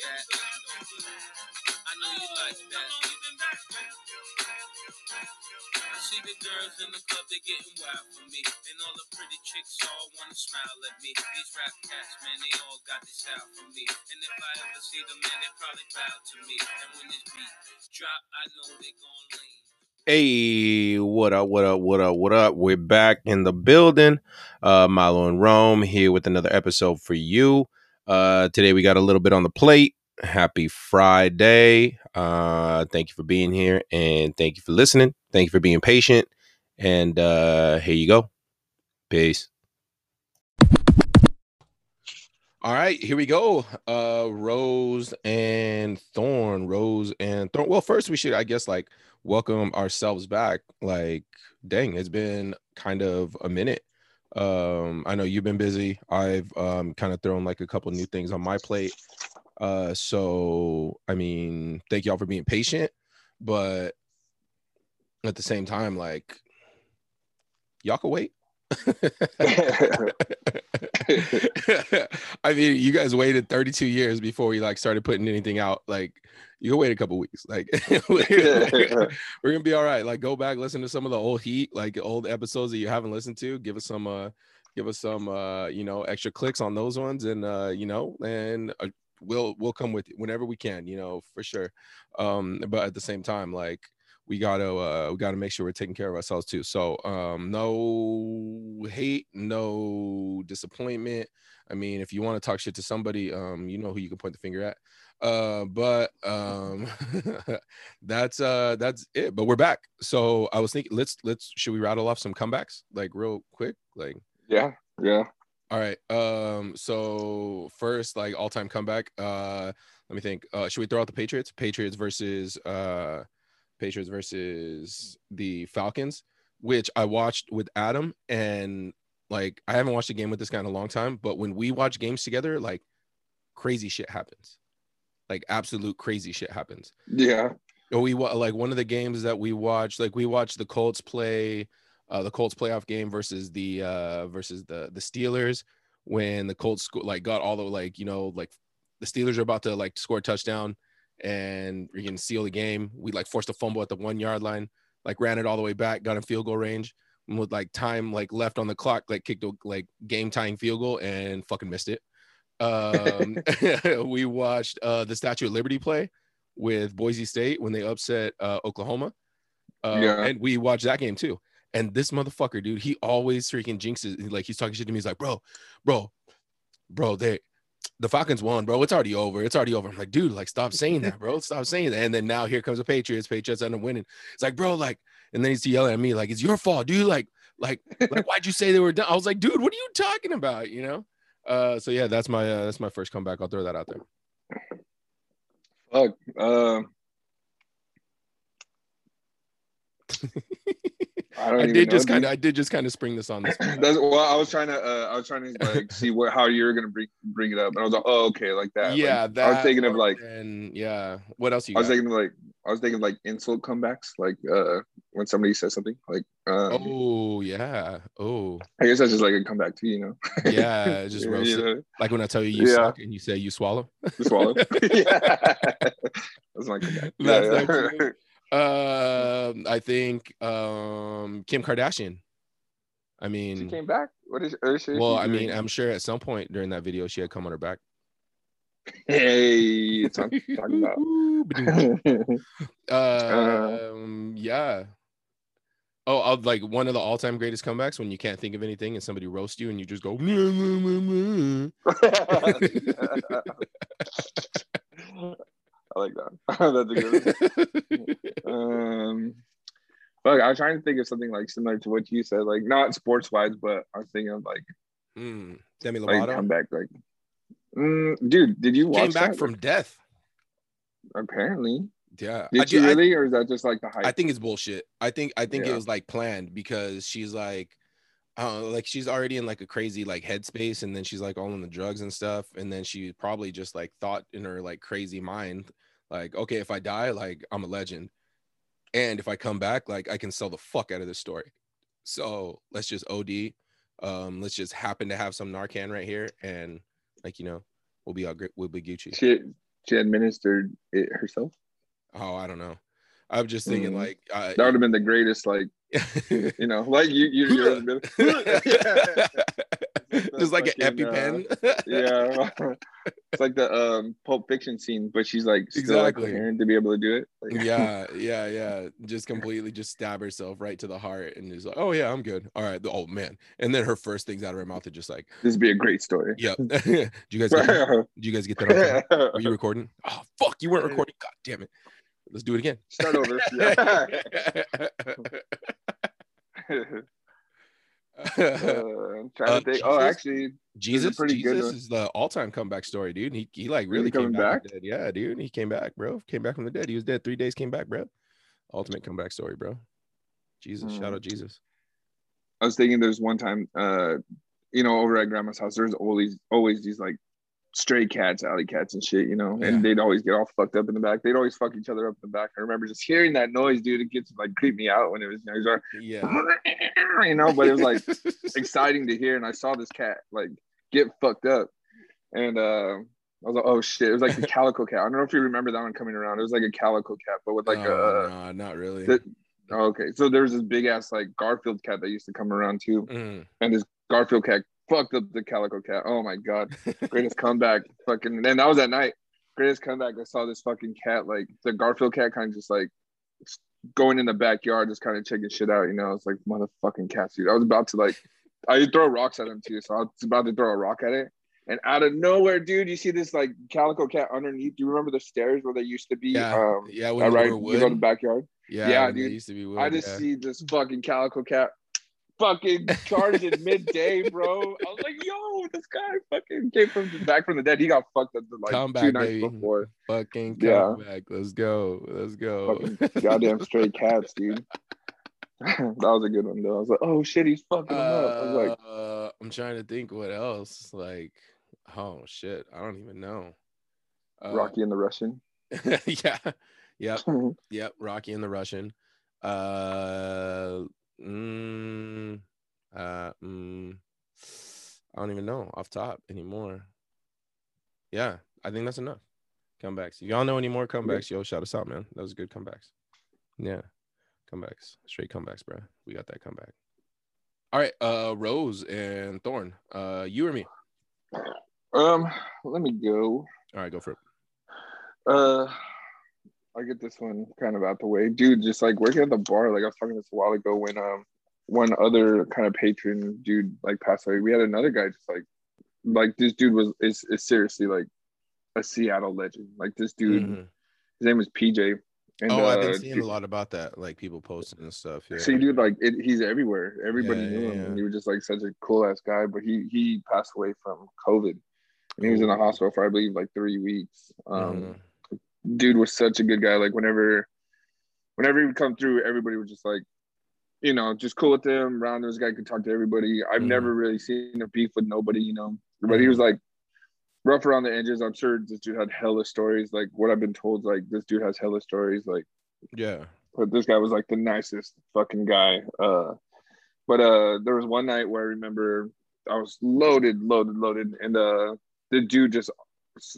cat. I know you like that. I see the girls in the club, they getting wild for me. And all the pretty chicks all wanna smile at me. These rap cats, man, they all got this for me. And if I ever see them, man, they probably bow to me. And when this beat drop, I know they gon' lean. Hey, what up, what up, what up, what up? We're back in the building. Uh Milo and Rome here with another episode for you. Uh today we got a little bit on the plate. Happy Friday. Uh thank you for being here and thank you for listening. Thank you for being patient. And uh here you go. Peace. All right, here we go. Uh Rose and Thorn, Rose and Thorn. Well, first we should I guess like welcome ourselves back. Like, dang, it's been kind of a minute. Um, I know you've been busy. I've um kind of thrown like a couple new things on my plate. Uh, so I mean, thank y'all for being patient, but at the same time, like y'all can wait. I mean, you guys waited 32 years before we like started putting anything out. Like, you can wait a couple weeks. Like, we're gonna be all right. Like, go back, listen to some of the old heat, like old episodes that you haven't listened to. Give us some, uh, give us some, uh, you know, extra clicks on those ones, and uh, you know, and uh, we'll we'll come with you whenever we can, you know, for sure. Um, but at the same time, like we gotta uh we gotta make sure we're taking care of ourselves too. So um no hate no disappointment. I mean if you want to talk shit to somebody um you know who you can point the finger at. Uh but um that's uh that's it but we're back. So i was thinking let's let's should we rattle off some comebacks like real quick? Like yeah, yeah. all right um so first like all-time comeback uh let me think uh should we throw out the patriots? Patriots versus uh Patriots versus the Falcons, which I watched with Adam. And like, I haven't watched a game with this guy in a long time, but when we watch games together, like, crazy shit happens. Like, absolute crazy shit happens. Yeah. Or we like one of the games that we watched, like, we watched the Colts play, uh, the Colts playoff game versus the uh versus the the Steelers when the Colts sco- like got all the like you know like the Steelers are about to like score a touchdown and we can seal the game. We like forced a fumble at the one yard line, like ran it all the way back, got in field goal range, and with like time like left on the clock, like kicked a like game tying field goal and fucking missed it. Um, we watched uh, the Statue of Liberty play with Boise State when they upset uh, Oklahoma, uh, Yeah. and we watched that game too. And this motherfucker, dude, he always freaking jinxes. Like he's talking shit to me. He's like, bro, bro, bro, they the Falcons won, bro. It's already over. It's already over. I'm like, dude, like, stop saying that, bro. Stop saying that. And then now here comes the Patriots. Patriots end up winning. It's like, bro, like, and then he's yelling at me, like, it's your fault, dude. Like, like, like, why'd you say they were done? I was like, dude, what are you talking about? You know? Uh, so yeah, that's my uh, that's my first comeback. I'll throw that out there. Fuck. Uh, I don't I did just kind of I did just kind of spring this on this. That's, well, I was trying to, uh, I was trying to like see what how you're gonna bring bring it up, and I was like, oh, okay, like that. Like, yeah, that I was thinking of like, and yeah. What else you I was got? thinking of, like, I was thinking of, like insult comebacks, like uh when somebody says something, like, um, oh yeah. Oh I guess that's just like a comeback too, you know? yeah. Just You roast it. know, Like when I tell you you Yeah. suck and you say you swallow. to swallow. yeah, that's my comeback. That's yeah, yeah. Um, I think um Kim Kardashian. I mean, she came back. What is? Or is she, well, I mean, doing? I'm sure at some point during that video she had come on her back. hey, it's on talking about. um, yeah. Oh, I'll, like one of the all-time greatest comebacks when you can't think of anything and somebody roasts you and you just go. I like that. That's a good. One. Um, fuck, I was trying to think of something like similar to what you said, like not sports wise, but I was thinking of like Hmm. Demi like come back, like. Mm, dude, did you watch came back that? from death. Apparently, Yeah, did I she do- I- really, or is that just like the hype? I think it's bullshit. I think I think it was like planned because she's like, uh, like she's already in like a crazy like headspace, and then she's like all in the drugs and stuff, and then she probably just like thought in her like crazy mind, like, okay, if I die, like I'm a legend, and if I come back, like I can sell the fuck out of this story. So let's just OD. Um, let's just happen to have some Narcan right here, and like you know, we'll be all great. We'll be Gucci. she she administered it herself. Oh, I don't know. I'm just thinking Mm. like uh, That would have been the greatest, like you know, like you you you're just like an fucking, uh, EpiPen. yeah. it's like the um Pulp Fiction scene, but she's like still like, Exactly. coherent to be able to do it. Like, yeah, yeah, yeah. Just completely just stab herself right to the heart and is like, oh yeah, I'm good. All right. Oh man. And then her first things out of her mouth are just like, this would be a great story. yep. do you guys get that? Did you guys get that? On? Were you recording? Oh fuck, you weren't recording. God damn it. Let's do it again. Start over. Uh, I'm trying Uh, to think. Oh, actually, Jesus, pretty Jesus one. is the all-time comeback story, dude. He he like he really came back, back? from the dead. Yeah, dude. He came back, bro. Came back from the dead. He was dead three days, came back, bro. Ultimate comeback story, bro. Jesus, shout Mm. out Jesus. I was thinking there's one time, uh, you know, over at grandma's house, there's always always these like stray cats, alley cats and shit, you know, Yeah. and they'd always get all fucked up in the back. They'd always fuck each other up in the back. I remember just hearing that noise, dude. It gets like creep me out when it was, you know, Yeah. you know, but it was like exciting to hear. And I saw this cat like get fucked up, and uh, I was like, oh shit! It was like the calico cat. I don't know if you remember that one coming around. It was like a calico cat, but with like oh, a. nah, not really. the- okay, so there was this big ass like Garfield cat that used to come around too, Mm. and this Garfield cat fucked up the calico cat. Oh my god, greatest comeback, fucking. And that was at night. Greatest comeback. I saw this fucking cat, like the Garfield cat, kind of just like going in the backyard, just kind of checking shit out. You know, it's like motherfucking cat dude. I was about to like, I throw rocks at him too, so I was about to throw a rock at it. And out of nowhere, dude, you see this like calico cat underneath. Do you remember the stairs where they used to be? Yeah, Um, yeah, uh, when right, you go to the backyard. Yeah, Yeah, dude. used to be wood. I just yeah. see this fucking calico cat fucking charging midday, bro. I was like, yo, this guy fucking came from back from the dead. He got fucked up like Come two nights baby. before. Fucking Yeah. Let's go. Let's go. Fucking goddamn stray cats, dude. that was a good one though. I was like, oh shit, he's fucking him up. I was like, Uh, I'm trying to think what else. Like, oh shit, I don't even know. Uh, Rocky and the Russian. yeah. Yep. Yep. Rocky and the Russian. Uh, mm, uh, mm, I don't even know off top anymore. Yeah, I think that's enough. Comebacks. If y'all know any more comebacks, yo, shout us out, man. That was good comebacks. Yeah, comebacks. Straight comebacks, bro. We got that comeback. All right, uh, Rose and Thorn. Uh, you or me? um, let me go. All right, go for it. Uh, I get this one kind of out the way, dude. Just like working at the bar, like I was talking this a while ago when um one other kind of patron dude like passed away. We had another guy just like like this dude was is, is seriously like a Seattle legend. Like this dude, Mhm. his name was PJ. And, oh, I've uh, been seeing dude- a lot about that, like people posting and stuff. Yeah. See, dude, like it, he's everywhere. Everybody Yeah, knew yeah, him, and he was just like such a cool ass guy. But he he passed away from COVID, and he was in the hospital for I believe like three weeks. Um, Mhm. Dude was such a good guy. Like whenever, whenever he would come through, everybody was just like, you know, just cool with him. Around this guy could talk to everybody. I've Mhm. never really seen a beef with nobody, you know. But he was like rough around the edges. I'm sure this dude had hella stories. Like what I've been told, like this dude has hella stories. Like, Yeah. but this guy was like the nicest fucking guy. Uh, but uh, there was one night where I remember I was loaded, loaded, loaded, and uh, the dude just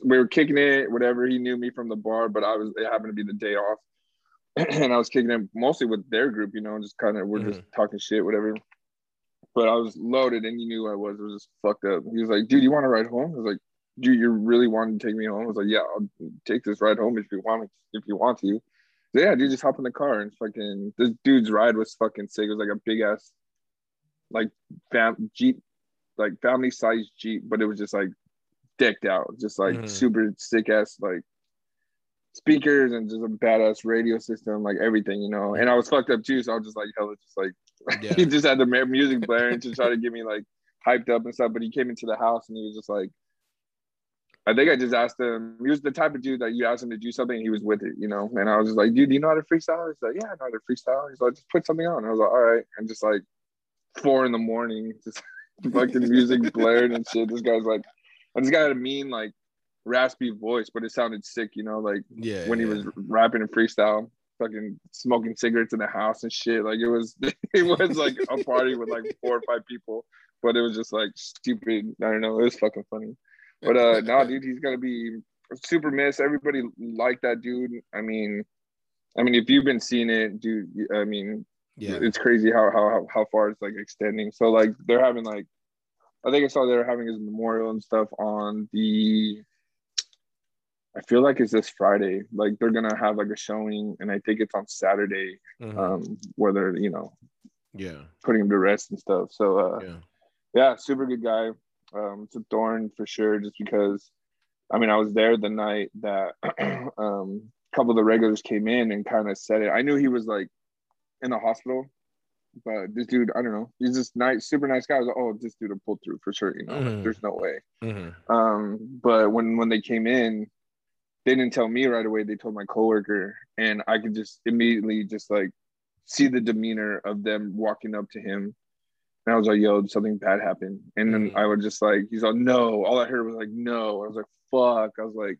we were kicking it, whatever. He knew me from the bar, but I was it happened to be the day off, and I was kicking it mostly with their group, you know, just kind of we're just mm-hmm. talking shit, whatever. But I was loaded, and he knew I was. It was just fucked up. He was like, "Dude, you want to ride home?" I was like, "Dude, you really want to take me home?" I was like, "Yeah, I'll take this ride home if you want. If you want to." So, yeah, dude, just hop in the car and fucking. This dude's ride was fucking sick. It was like a big ass, like fam jeep, like family size jeep, but it was just like decked out, just like Mhm. super sick ass like speakers and just a badass radio system, like everything, you know. And I was fucked up too, so I was just like hella, just like Yeah. he just had the music blaring to try to get me like hyped up and stuff. But he came into the house and he was just like, I think I just asked him. He was the type of dude that you asked him to do something, he was with it, you know. And I was just like, dude, do you know how to freestyle? He's like, yeah, I know how to freestyle. He's like, just put something on. I was like, all right, and just like four in the morning, just fucking music blared and shit. This guy's like, and just got a mean like raspy voice, but it sounded sick, you know, like Yeah. when he was rapping and freestyle, fucking smoking cigarettes in the house and shit. Like it was, it was like a party with like four or five people, but it was just like stupid. I don't know. It was fucking funny. But uh, nah, dude, he's gonna be super miss. Everybody liked that dude. I mean, I mean, if you've been seeing it, dude, I mean, Yeah. it's crazy how how how far it's like extending. So like they're having like, I think I saw they're having his memorial and stuff on the. I feel like it's this Friday. Like they're gonna have like a showing, and I think it's on Saturday. Mhm. Um, where they're you know yeah. putting him to rest and stuff. So uh, Yeah. yeah, super good guy. Um, it's a thorn for sure, just because. I mean, I was there the night that um, a couple of the regulars came in and kind of said it. I knew he was like in the hospital, but this dude, I don't know, he's this nice, super nice guy. I was like, oh, this dude will pull through for sure. You know, like, Mhm. there's no way. Mhm. Um, but when when they came in, they didn't tell me right away. They told my coworker, and I could just immediately just like see the demeanor of them walking up to him. And I was like, "Yo, something bad happened." And then Mhm. I was just like, "He's like, no." All I heard was like, "No." I was like, "Fuck." I was like,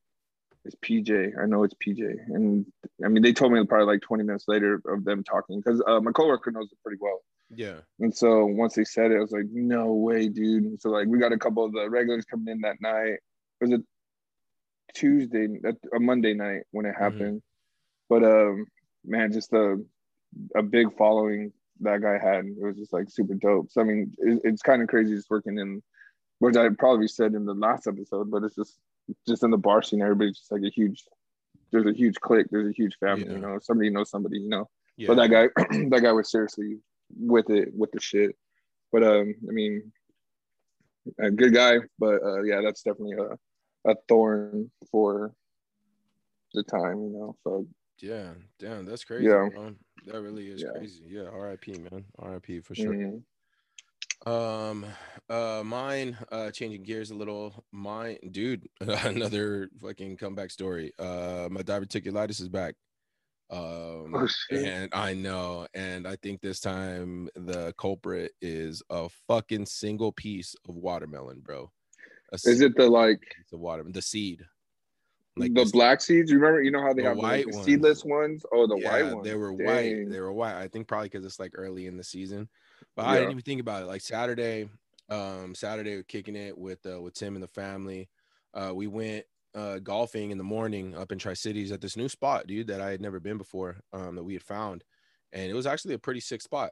"It's PJ. I know it's PJ." And I mean, they told me probably like 20 minutes later of them talking because uh, my coworker knows it pretty well. Yeah. And so once they said it, I was like, no way, dude. And so like we got a couple of the regulars coming in that night. It was a Tuesday, a Monday night when it happened. But um, man, just a a big following that guy had. It was just like super dope. So I mean, it, it's kind of crazy just working in, which I probably said in the last episode, but it's just just in the bar scene. Everybody's just like a huge. There's a huge clique. There's a huge family. Yeah. You know, somebody knows somebody. You know. Yeah. But that guy, that guy was seriously with it, with the shit. But um, I mean, a good guy. But uh, yeah, that's definitely a a thorn for the time. You know, so Yeah, damn, that's crazy. Yeah. bro. That really is Yeah. crazy. Yeah, R.I.P. Man, R.I.P. for sure. mhm. Um, uh, mine, uh, changing gears a little. Mine, dude, another fucking comeback story. Uh, my diverticulitis is back. Um, Oh, and I know, and I think this time the culprit is a fucking single piece of watermelon, bro. A is it the like the watermelon, the seed, Like the this- black seeds? You remember? You know how they The have the, like, white the ones. seedless ones? Oh, the yeah, white ones. They were Dang. white. They were white. I think probably because it's like early in the season. But I didn't even think about it. Like Saturday, um, Saturday we're kicking it with uh, with Tim and the family. Uh, we went uh golfing in the morning up in Tri Cities at this new spot, dude, that I had never been before. Um, that we had found, and it was actually a pretty sick spot.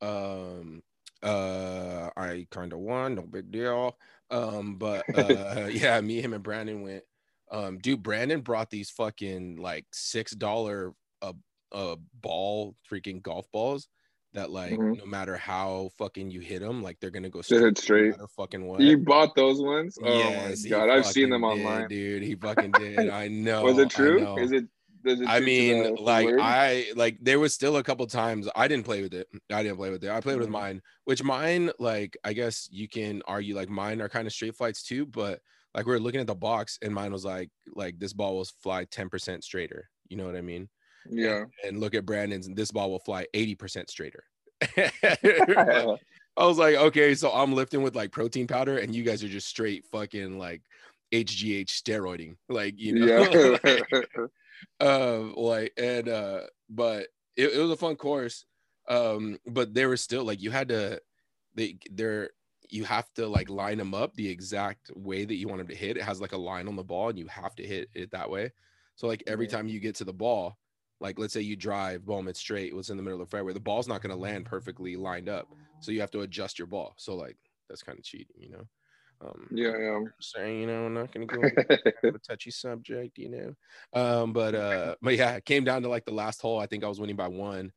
Um, uh, I kind of won, no big deal. Um, but uh, yeah, me, him, and Brandon went. Um, dude, Brandon brought these fucking like six dollar a a ball, freaking golf balls that like Mhm. no matter how fucking you hit them, like they're gonna go no straight. matter fucking what. You bought those ones? Oh Yes, my god, I've seen them did, online. dude. He fucking did. I know. Was it true? Is it? It? I mean, like word? I like there was still a couple times I didn't play with it. I didn't play with it. I played with Mhm. mine, which mine, like I guess you can argue like mine are kind of straight flights too, but like we were looking at the box and mine was like like this ball will fly 10% straighter. You know what I mean? Yeah. And look at Brandon's and this ball will fly 80% straighter. I was like, okay, so I'm lifting with like protein powder and you guys are just straight fucking like HGH steroiding. Like, you know. yeah. um like and uh but it, it was a fun course um but there was still like you had to they there you have to like line them up the exact way that you want them to hit it has like a line on the ball and you have to hit it that way so like every time you get to the ball like let's say you drive boom it's straight what's in the middle of the fairway the ball's not going to land perfectly lined up so you have to adjust your ball so like that's kind of cheating you know um yeah, yeah. I'm saying you know i'm not going to go kind of a touchy subject, you know. Um, but uh, but yeah, it came down to like the last hole. I think I was winning by one,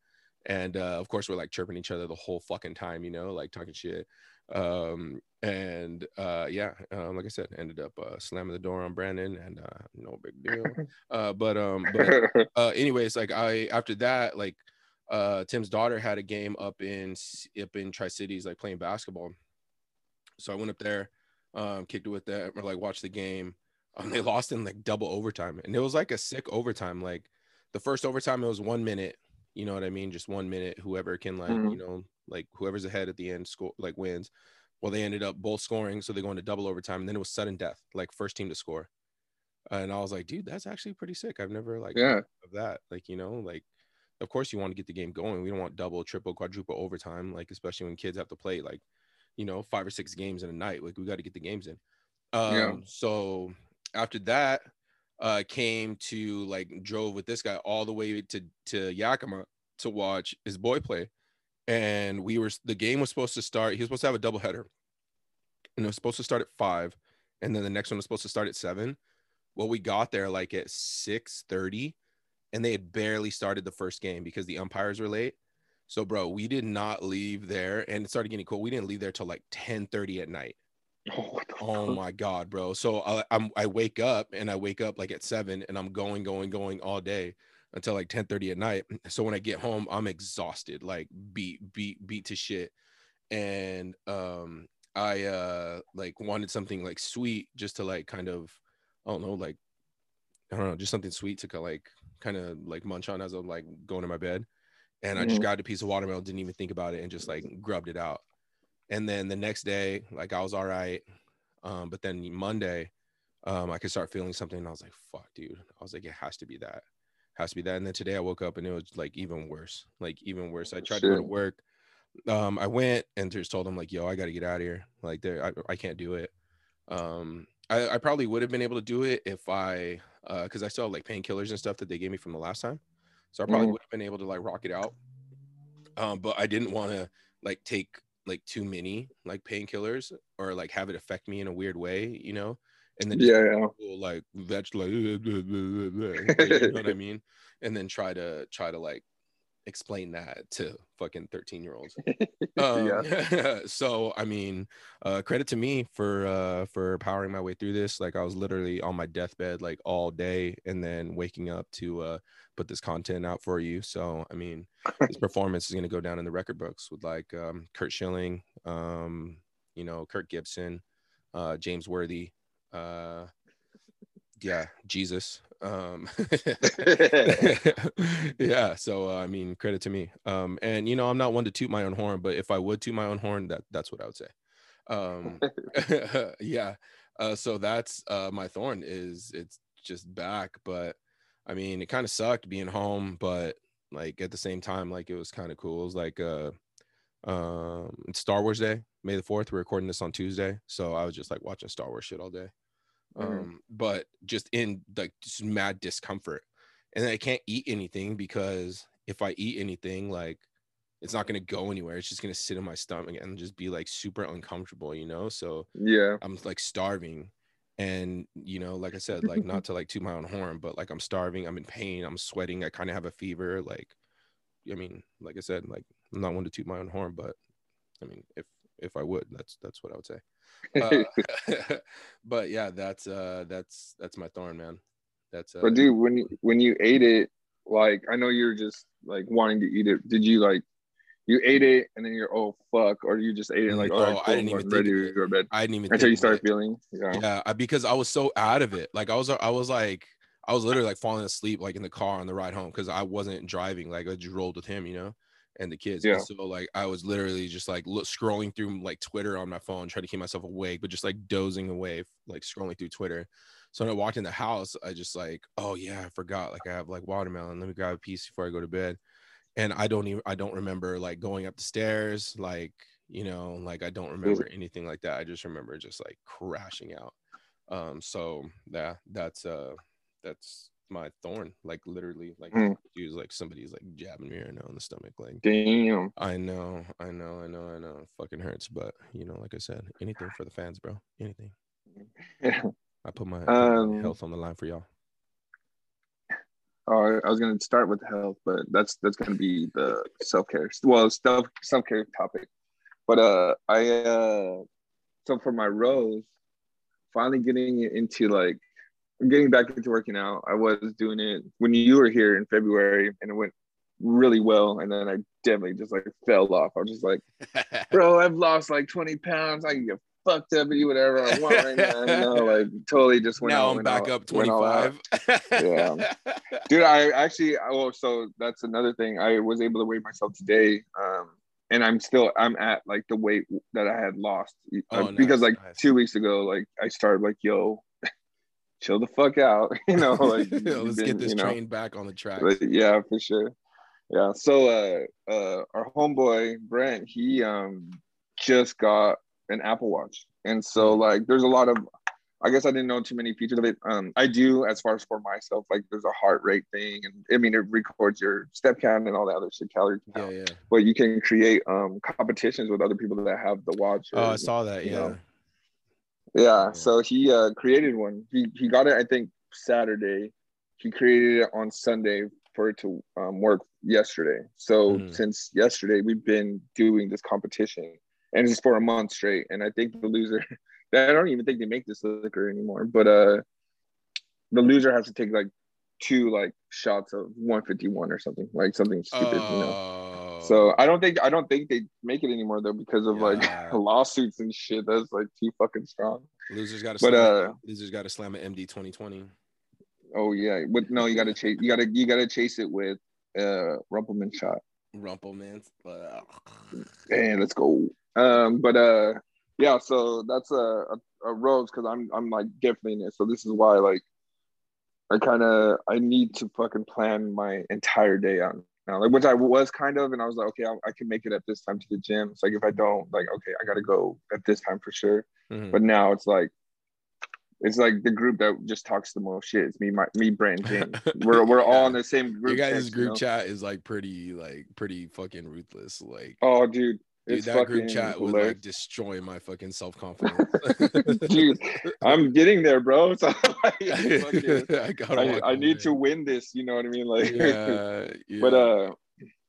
and uh, of course we're like chirping each other the whole fucking time, you know, like talking shit. Um, and uh, yeah, um, like I said, ended up uh, slamming the door on Brandon, and uh, no big deal. Uh, but um, but uh, anyways, like I after that, like uh, Tim's daughter had a game up in up in Tri Cities, like playing basketball. So I went up there, um, kicked it with them, or like watched the game. Um, they lost in like double overtime, and it was like a sick overtime. Like the first overtime, it was one minute. You know what I mean? Just one minute. Whoever can like Mhm. you know like whoever's ahead at the end score like wins. Well, they ended up both scoring, so they go into double overtime, and then it was sudden death, like first team to score. And I was like, dude, that's actually pretty sick. I've never like Yeah. of that. Like, you know, like of course you want to get the game going. We don't want double, triple, quadruple overtime, like especially when kids have to play like, you know, five or six games in a night. Like we got to get the games in. Um Yeah. so after that, uh, came to like drove with this guy all the way to to Yakima to watch his boy play, and we were the game was supposed to start. He was supposed to have a double header, and it was supposed to start at five, and then the next one was supposed to start at seven. Well, we got there like at six thirty, and they had barely started the first game because the umpires were late. So, bro, we did not leave there, and it started getting cold. We didn't leave there till like ten thirty at night. Oh, Oh my god, bro. So I, I'm I wake up and I wake up like at seven, and I'm going, going, going all day until like ten thirty at night. So when I get home, I'm exhausted, like beat, beat, beat to shit, and um, I uh like wanted something like sweet just to like kind of, I don't know, like I don't know, just something sweet to like kind of like munch on as I'm like going to my bed. And I just Mhm. grabbed a piece of watermelon, didn't even think about it, and just like grubbed it out. And then the next day, like I was all right. Um, but then Monday, um, I could start feeling something. And I was like, fuck, dude. I was like, it has to be that. Has to be that. And then today I woke up and it was like even worse. Like even worse. I tried to go to work. Um, I went and just told them, like, yo, I gotta get out of here. Like there, I, I can't do it. Um, I, I probably would have been able to do it if I uh because I still have like painkillers and stuff that they gave me from the last time. So I probably Mhm. would have been able to like rock it out. Um, but I didn't want to like take like too many like painkillers or like have it affect me in a weird way, you know. And then just Yeah, yeah. people, like veg like you know what I mean, and then try to try to like explain that to fucking 13 year olds. Um, yeah. so I mean, uh, credit to me for uh, for powering my way through this. Like I was literally on my deathbed like all day, and then waking up to uh, put this content out for you. So I mean, this performance is gonna go down in the record books with like um, Curt Schilling, um, you know, Kurt Gibson, uh, James Worthy, uh, yeah, Jesus. Um, yeah so uh, i mean credit to me um and you know i'm not one to toot my own horn but if i would toot my own horn that that's what i would say um yeah uh so that's uh my thorn is it's just back but i mean it kind of sucked being home but like at the same time like it was kind of cool it was like uh um it's star wars day may the 4th we're recording this on tuesday so i was just like watching star wars shit all day Mhm. um but just in like just mad discomfort and I can't eat anything because if I eat anything, like it's not gonna go anywhere. It's just gonna sit in my stomach and just be like super uncomfortable, you know. So yeah. I'm like starving, and you know, like I said, like not to like toot my own horn, but like I'm starving. I'm in pain. I'm sweating. I kind of have a fever. Like, I mean, like I said, like I'm not one to toot my own horn, but I mean, if if I would, that's that's what I would say. Uh, but yeah, that's uh that's that's my thorn, man. That's uh, But dude, when you when you ate it, like I know you're just like wanting to eat it. Did you like you ate it and then you're oh fuck, or you just ate it like right, oh, I didn't even think ready to go to bed I didn't even until you started feeling. Yeah. yeah I- because i was so out of it like i was i was like i was literally like falling asleep like in the car on the ride home because i wasn't driving like i just rolled with him you know and the kids And Yeah. so like i was literally just like look, scrolling through like twitter on my phone trying to keep myself awake but just like dozing away like scrolling through twitter. So when i walked in the house i just like oh yeah i forgot like i have like watermelon let me grab a piece before i go to bed. And i don't even i don't remember like going up the stairs like you know like i don't remember anything like that i just remember just like crashing out. Um so yeah that's uh that's my thorn like literally like Hmm. was like somebody's like jabbing me right now in the stomach like Damn. i know i know i know i know it fucking hurts but you know like i said anything for the fans bro anything i put my Um, health on the line for y'all Oh, I was gonna start with health, but that's that's gonna be the self care. Well, self self care topic. But uh, I uh, so for my rose, finally getting into like getting back into working out. I was doing it when you were here in February, and it went really well. And then I definitely just like fell off. I was just like, bro, I've lost like twenty pounds. I can get fucked up and do whatever I want right now. You know, like totally just went now i'm back all- up went all out. 25 Yeah. dude i actually oh so that's another thing i was able to weigh myself today um and i'm still i'm at like the weight that i had lost Uh, Oh, because like nice. two weeks ago like i started like yo chill the fuck out you know like let's you've get this you know, train back on the track yeah for sure yeah so uh uh our homeboy brent he um just got an apple watch and so Hmm. like there's a lot of I guess I didn't know too many features of it. Um, I do as far as for myself, like there's a heart rate thing, and I mean it records your step count and all that other shit, calorie count. Yeah, yeah. But you can create um competitions with other people that have the watch. Oh, I saw that. Yeah. know. Yeah, so he uh, created one. He he got it, I think, Saturday. He created it on Sunday for it to um, work yesterday. So Mhm. since yesterday, we've been doing this competition, and it's for a month straight. And I think the loser, I don't even think they make this liquor anymore. But uh, the loser has to take like two like shots of 151 or something, like something stupid, you know. So I don't think I don't think they make it anymore though because of Yeah. like lawsuits and shit. That's like too fucking strong. losers got to But slam, uh, losers got to slam an MD 2020. oh yeah, but no, you gotta chase. You gotta you gotta chase it with uh Rumple Minze shot. Rumple Minze. But Hey, let's go. Um, but uh, yeah. So that's a a, a rose because I'm I'm like definitely in it. So this is why like I kind of I need to fucking plan my entire day out now, like which I was kind of, and I was like, okay, I, I can make it at this time to the gym. It's like if I don't, like, okay, I gotta go at this time for sure. Mhm. But now it's like it's like the group that just talks the most shit. It's me, my me, Brand James. We're we're all in the same group. you guys' text, you group know? chat is like pretty, like pretty fucking ruthless. Like, Oh, dude, dude, it's that group chat would like destroy my fucking self confidence. dude. I'm getting there, bro. So like, I. I, I need to win this. You know what I mean? Like, Yeah, yeah. but uh,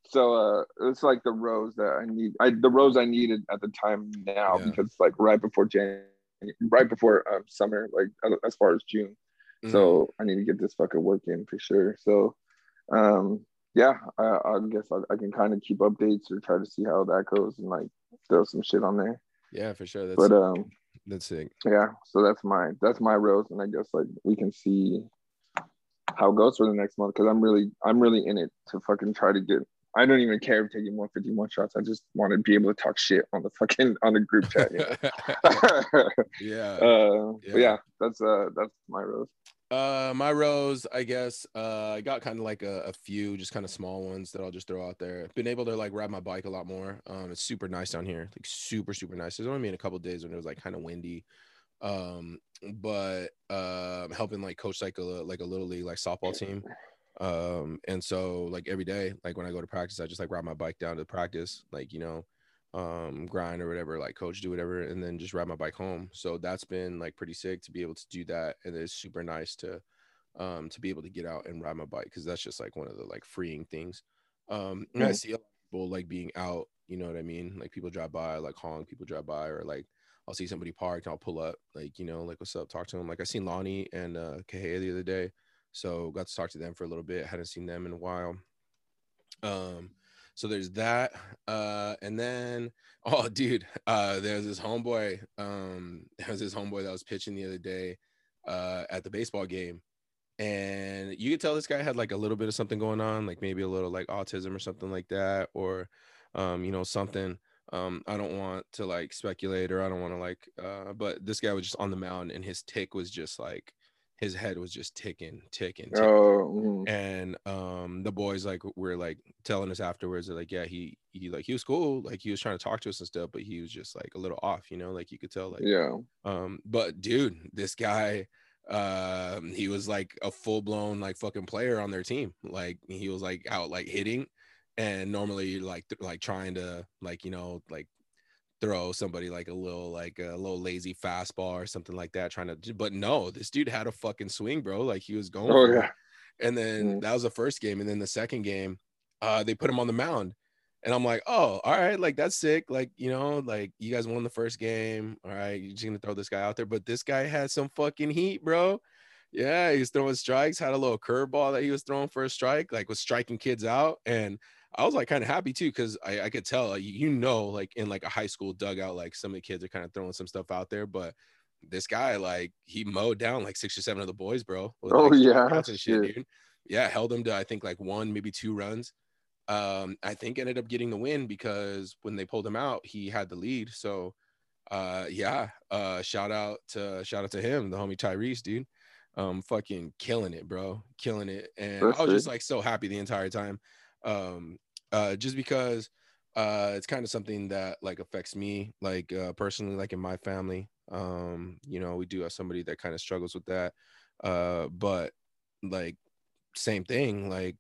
so uh, it's like the rose that I need. I the rose I needed at the time now Yeah. because like right before Jan, right before um, summer, like as far as June. Mhm. So I need to get this fucking work in for sure. So, um, yeah, I, I guess I, I can kind of keep updates or try to see how that goes and like throw some shit on there. yeah, for sure. That's But um, that's sick. yeah, so that's my that's my rose, and I guess like we can see how it goes for the next month because I'm really I'm really in it to fucking try to get. I don't even care if taking 151 shots. I just want to be able to talk shit on the fucking on the group chat. You know? yeah. uh, Yeah. But yeah, that's uh that's my rose. Uh, my rows, I guess. Uh, I got kind of like a, a few, just kind of small ones that I'll just throw out there. Been able to like ride my bike a lot more. Um, it's super nice down here, like super super nice. There's only been a couple days when it was like kind of windy. Um, but uh, helping like coach like a like a little league like softball team. Um, and so like every day, like when I go to practice, I just like ride my bike down to practice, like you know, um grind or whatever like coach do whatever and then just ride my bike home. So that's been like pretty sick to be able to do that and it's super nice to um to be able to get out and ride my bike because that's just like one of the like freeing things. Um and i Mhm. see a lot of people like being out you know what i mean? Like people drive by like honk people drive by or like i'll see somebody parked and i'll pull up like you know like what's up? Talk to them like i seen lonnie and uh Kahea the other day so got to talk to them for a little bit. Hadn't seen them in a while. Um so there's that uh and then oh dude uh there's this homeboy um there's this homeboy that was pitching the other day uh at the baseball game and you could tell this guy had like a little bit of something going on like maybe a little like autism or something like that or um you know something um i don't want to like speculate or i don't want to like uh but this guy was just on the mound and his tick was just like his head was just ticking ticking, ticking Oh, mhm. and um the boys like were like telling us afterwards that like yeah he he like he was cool like he was trying to talk to us and stuff but he was just like a little off you know like you could tell like yeah. um but dude this guy um he was like a full-blown like fucking player on their team like he was like out like hitting and normally like th- like trying to like you know like throw somebody like a little like a little lazy fastball or something like that trying to but no this dude had a fucking swing bro like he was going Oh yeah. And then Mm. that was the first game. And then the second game, uh, they put him on the mound. And I'm like, oh, all right, like that's sick. Like, you know, like you guys won the first game. All right, you're just gonna throw this guy out there. But this guy had some fucking heat, bro. Yeah, he's throwing strikes, had a little curveball that he was throwing for a strike, like was striking kids out. And I was like kind of happy too, because I, I could tell, like, you know, like in like a high school dugout, like some of the kids are kind of throwing some stuff out there. But this guy, like, he mowed down like six or seven of the boys, bro. with, Oh, like, yeah, shit, shit. dude. Yeah, held him to I think like one, maybe two runs. Um, I think ended up getting the win because when they pulled him out, he had the lead. So uh yeah, uh shout out to shout out to him, the homie Tyrese, dude. Um fucking killing it, bro. Killing it. And That's I was just like so happy the entire time. Um uh just because uh it's kind of something that like affects me like uh personally like in my family Um, you know, we do have somebody that kind of struggles with that. Uh, but like same thing, like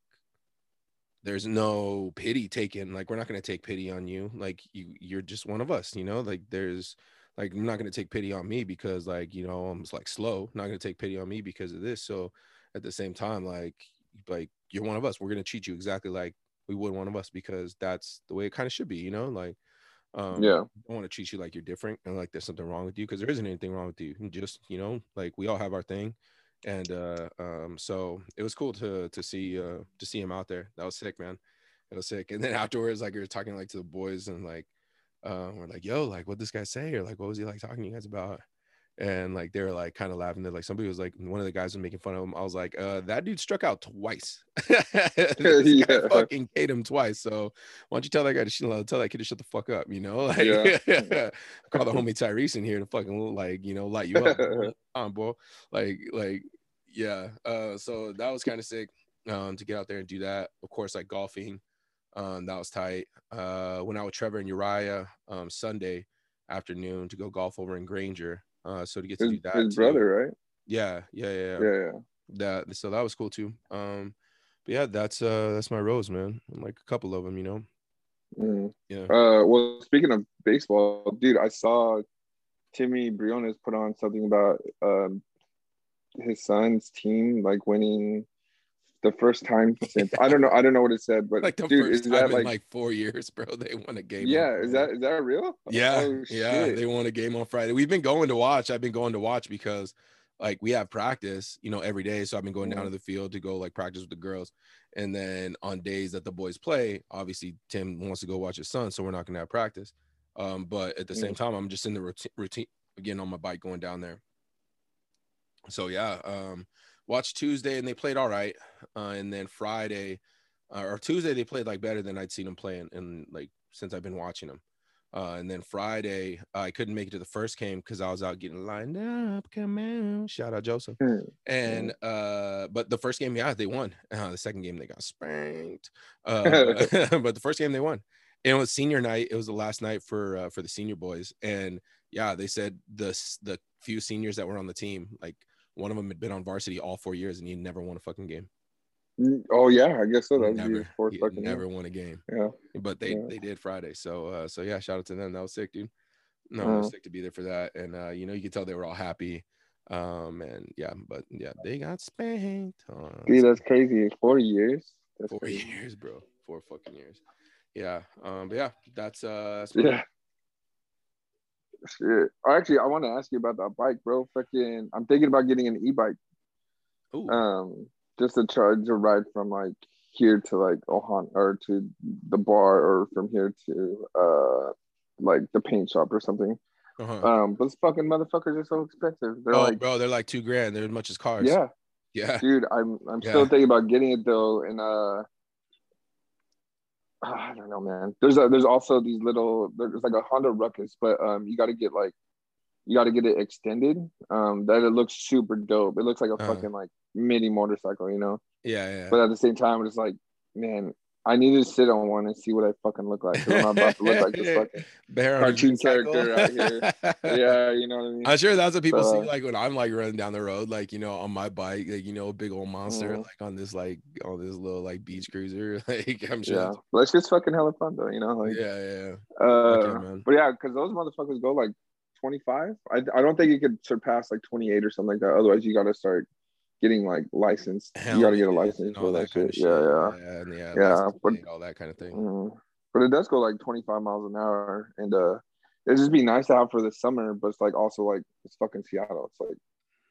there's no pity taken. Like we're not gonna take pity on you. Like you you're just one of us, you know, like there's like I'm not gonna take pity on me because like, you know, I'm like slow, not gonna take pity on me because of this. So at the same time, like like you're one of us. We're gonna treat you exactly like we would one of us because that's the way it kind of should be, you know, like um Yeah. I don't want to treat you like you're different and like there's something wrong with you because there isn't anything wrong with you. You Just, you know, like we all have our thing. And uh um so it was cool to to see uh to see him out there. That was sick, man. It was sick. And then afterwards, like we were talking like to the boys and like uh we're like, yo, like what this guy say? Or like what was he like talking to you guys about? And like they were like kind of laughing. They're like somebody was like one of the guys was making fun of him. I was like, uh, that dude struck out twice. Yeah. fucking K'd him twice. So why don't you tell that guy to sh- tell that kid to shut the fuck up? You know, like Yeah. call the homie Tyrese in here to fucking like you know light you up. On, bro. Like like yeah. Uh, so that was kind of sick. Um, to get out there and do that. Of course, like golfing. Um, that was tight. Uh, went out with Trevor and Uriah um Sunday afternoon to go golf over in Granger. Uh, so to get to His, do that. his too. brother, right? Yeah, yeah, yeah, yeah. Yeah, yeah. That so that was cool too. Um, but yeah, that's uh that's my rose, man. Like a couple of them, you know. Mm. Yeah. Uh, well, speaking of baseball, dude, I saw Timmy Briones put on something about um his son's team like winning the first time since I don't know I don't know what it said, but Like the dude, first is time that in like, like, four years, bro. They won a game. yeah, is that is that real? Yeah, Oh, yeah, shit. they won a game on Friday. We've been going to watch. I've been going to watch because like we have practice, you know, every day. So I've been going down Mhm. to the field to go like practice with the girls. And then on days that the boys play, obviously Tim wants to go watch his son, so we're not gonna have practice. Um, but at the same time, I'm just in the routine, routine again on my bike going down there. So yeah, um, watched Tuesday and they played all right, uh, and then Friday uh, or Tuesday they played like better than I'd seen them playing in like since I've been watching them. Uh, and then Friday, I couldn't make it to the first game because I was out getting lined up. Come on, shout out Joseph. Hmm. And uh, but the first game, yeah, they won. Uh, the second game, they got spanked. Uh, but the first game, they won. And it was senior night. It was the last night for uh, for the senior boys. And yeah, they said the the few seniors that were on the team, like one of them had been on varsity all four years, and he never won a fucking game. Mm, Oh yeah, I guess so. That never, fourth fucking never year. won a game. Yeah. But they Yeah. they did Friday. So uh, so yeah, shout out to them. That was sick, dude. No, it was Uh. sick to be there for that. And uh, you know, you could tell they were all happy. Um, and yeah, but yeah, they got spanked. Uh, Dude, that's crazy. Four years. That's four crazy. years, bro. Four fucking years. Yeah. Um, but yeah, that's uh that's Yeah. Shit. Actually, I want to ask you about that bike, bro. Fucking, I'm thinking about getting an e-bike. Ooh, Um, just to charge a ride from like here to like Ohan or to the bar or from here to uh like the paint shop or something. uh-huh. Um, but fucking motherfuckers are so expensive. They're oh, like, bro, they're like two grand. They're as much as cars. yeah, Yeah. dude. I'm I'm Yeah. still thinking about getting it though, and uh. I don't know, man. There's a there's also these little there's like a Honda Ruckus, but um you got to get like you got to get it extended. Um, that it looks super dope. It looks like a Uh-huh. fucking like mini motorcycle, you know. Yeah, yeah. But at the same time, it's like, man, I need to sit on one and see what I fucking look like. Because I'm not about to look like this fucking Bear cartoon character out here. yeah, you know what I mean. I'm sure that's what people Uh, see like when I'm like running down the road, like you know, on my bike, like you know, a big old monster, Mhm. like on this like on this little like beach cruiser. Like I'm sure. yeah, it's just fucking hella fun though, you know. Like, yeah, yeah. uh, Okay, but yeah, because those motherfuckers go like 25. I I don't think you could surpass like 28 or something like that. Otherwise, you got to start getting like licensed. you got to get a license for all that, kind shit. Yeah, yeah. yeah, and yeah, Yeah, but- all that kind of thing. Mhm. But it does go like 25 miles an hour, and uh, it'd just be nice to have for the summer. But it's like also like it's fucking Seattle. It's like,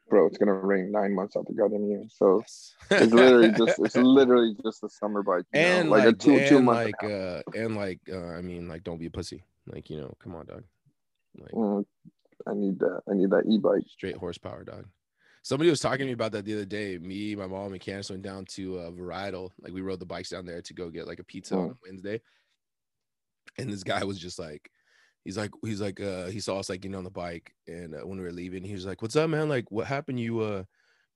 bro, it's gonna rain nine months out the goddamn year. So Yes. it's literally just it's literally just a summer bike. you know? and like, like, a two two and month. like uh and like uh I mean like don't be a pussy. Like, you know, come on, dog. Like Mm, I need that. I need that e bike. straight horsepower, dog. Somebody was talking to me about that the other day. Me, my mom, and Candace went down to uh, Varietal. Like we rode the bikes down there to go get like a pizza on Wednesday. And this guy was just like, he's like, he's like, uh, he saw us like getting on the bike, and uh, when we were leaving, he was like, "What's up, man? Like, what happened? You uh,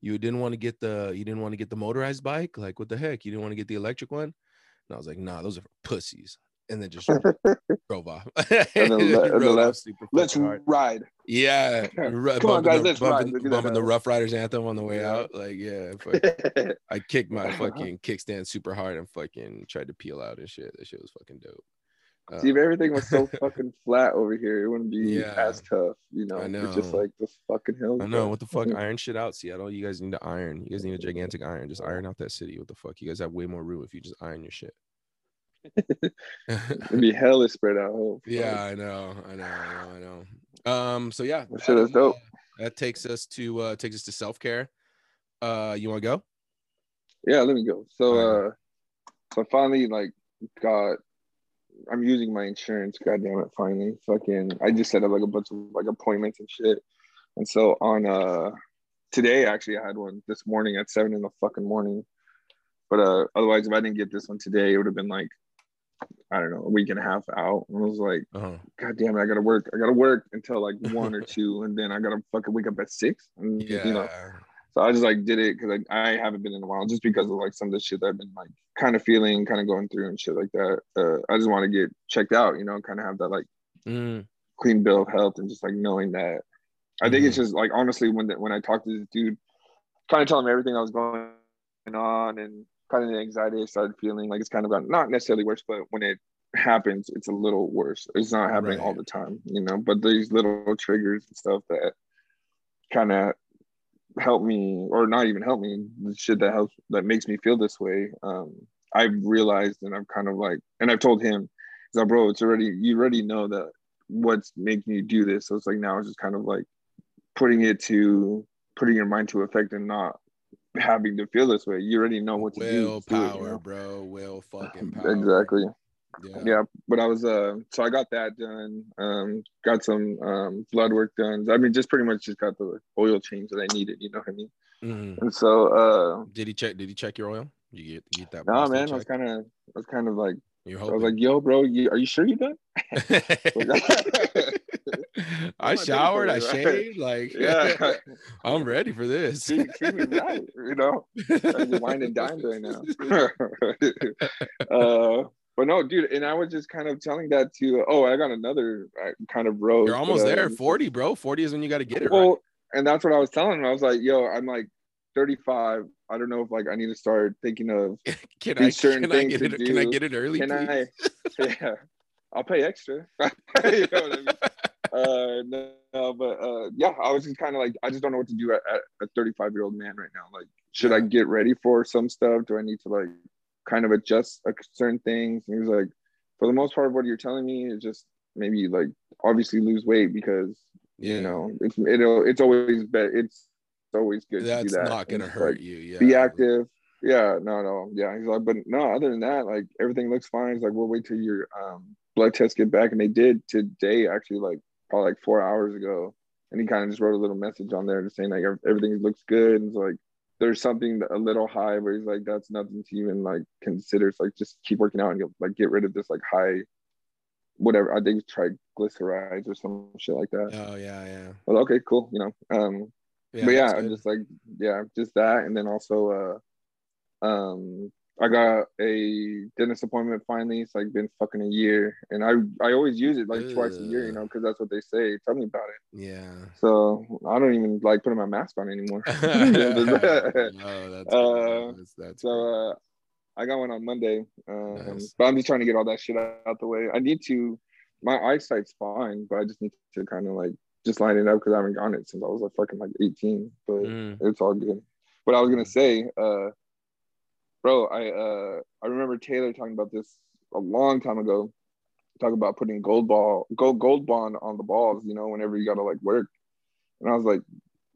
you didn't want to get the, you didn't want to get the motorized bike? Like, what the heck? You didn't want to get the electric one?" And I was like, "Nah, those are for pussies." And then just drove off. And then and then left. Let's hard. ride. Yeah, Come ru- on, guys, the, let's ride. bumping, at bumping the. Ruff Ryders anthem on the way Yeah. out. Like, yeah, fuck. I kicked my fucking kickstand super hard and fucking tried to peel out and shit. That shit was fucking dope. See, if Um, everything was so fucking flat over here, it wouldn't be Yeah. as tough, you know. I know. It's just like this fucking hill. I know what the fuck iron shit out Seattle. You guys need to iron. You guys need a gigantic iron. Just iron out that city. What the fuck? You guys have way more room if you just iron your shit. It'd be hella spread out. Oh, yeah, I know, I know, I know, I know. Um, so yeah, That shit is dope. uh, that takes us to uh takes us to self care. Uh, you want to go? Yeah, let me go. So uh so I finally like got I'm using my insurance, god damn it, finally. Fucking I just set up like a bunch of like appointments and shit. And so on uh today actually I had one this morning at seven in the fucking morning. But uh otherwise if I didn't get this one today, it would have been like I don't know, a week and a half out. And I was like, Uh-huh. God damn it, I gotta work. I gotta work until like one or two, and then I gotta fucking wake up at six. And Yeah. you know, so I just like did it because I, I haven't been in a while, just because of like some of the shit that I've been like kind of feeling, kind of going through and shit like that. Uh, I just want to get checked out, you know, kind of have that like Mm, clean bill of health and just like knowing that. I think it's just like honestly when the, when I talked to this dude, kind of telling him everything that was going on and kind of the anxiety I started feeling, like it's kind of gotten not necessarily worse, but when it happens, it's a little worse. It's not happening all the time, you know. But these little triggers and stuff that kind of help me, or not even help me, the shit that helps that makes me feel this way. Um, I've realized, and I'm kind of like, and I've told him, so bro, it's already you already know that what's making you do this. So it's like now it's just kind of like putting it to putting your mind to effect and not having to feel this way. You already know what to do. to do it, you know? bro. Will fucking power. Exactly. Yeah. Yeah. But I was uh so I got that done. Um got some um blood work done. I mean just pretty much just got the oil change that I needed, you know what I mean? Mhm. And so uh Did he check? Did he check your oil? You get get that? no prostate man, I was kinda I was kind of like You're I was like, yo, bro, you, are you sure you're done? I showered. I shaved. Like, Yeah. I'm ready for this. treat, treat me right, you know. Wine and dine right now. uh, but no, dude, and I was just kind of telling that to. Oh, I got another uh, kind of road. You're almost but, uh, there. 40, bro. 40 is when you got to get it Well, right. and that's what I was telling him. I was like, yo, I'm like 35. I don't know if like I need to start thinking of Can I, certain can I things get to it? Can I get it early? can please? I? Yeah, I'll pay extra. you know what I mean? Uh, no, no, but uh, yeah, I was just kind of like, I just don't know what to do at, at a 35 year old man right now. Like, should I get ready for some stuff? Do I need to like kind of adjust like, certain things? And he was like, for the most part, what you're telling me is just maybe like obviously lose weight because Yeah. you know it's it'll it's always better. It's always good to That's do that. not gonna and hurt like, you. Yeah. Be active. Yeah, no, no, yeah. He's like, but no, other than that, like everything looks fine. He's like, we'll wait till your um, blood tests get back, and they did today, actually, like probably like four hours ago. And he kind of just wrote a little message on there, just saying like everything looks good. And it's like there's something a little high, but he's like, that's nothing to even like consider. It's like just keep working out and get, like get rid of this like high, whatever. I think triglycerides or some shit like that. Oh yeah, yeah. Well, okay, cool. You know, um, yeah but yeah, I'm just like yeah, just that, and then also uh, um, I got a dentist appointment finally. It's like been fucking a year, and I I always use it like twice a year, you know, because that's what they say. Tell me about it. yeah. So I don't even like putting my mask on anymore. no, that's, Uh, that's that's so uh, I got one on Monday, um, Nice. but I'm just trying to get all that shit out the way. I need to. My eyesight's fine, but I just need to kind of like just lining up because I haven't gone it since I was like fucking like 18. But Mm. it's all good. But I was gonna say, uh, bro, I uh, I remember Taylor talking about this a long time ago. Talk about putting gold ball, gold gold bond on the balls. You know, whenever you gotta like work. And I was like,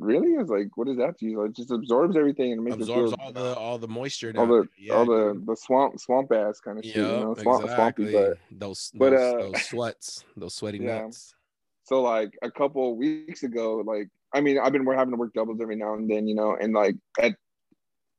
really? I was like, what does that do? Like, it just absorbs everything and makes absorbs it feel all the all the moisture all the. Yeah, all the the swamp swamp ass kind of shit. You know, Yep, swamp, swampy exactly. Those But, those, uh, those sweats, those sweaty Yeah. nuts. So like a couple of weeks ago, like I mean, I've been we're having to work doubles every now and then, you know, and like at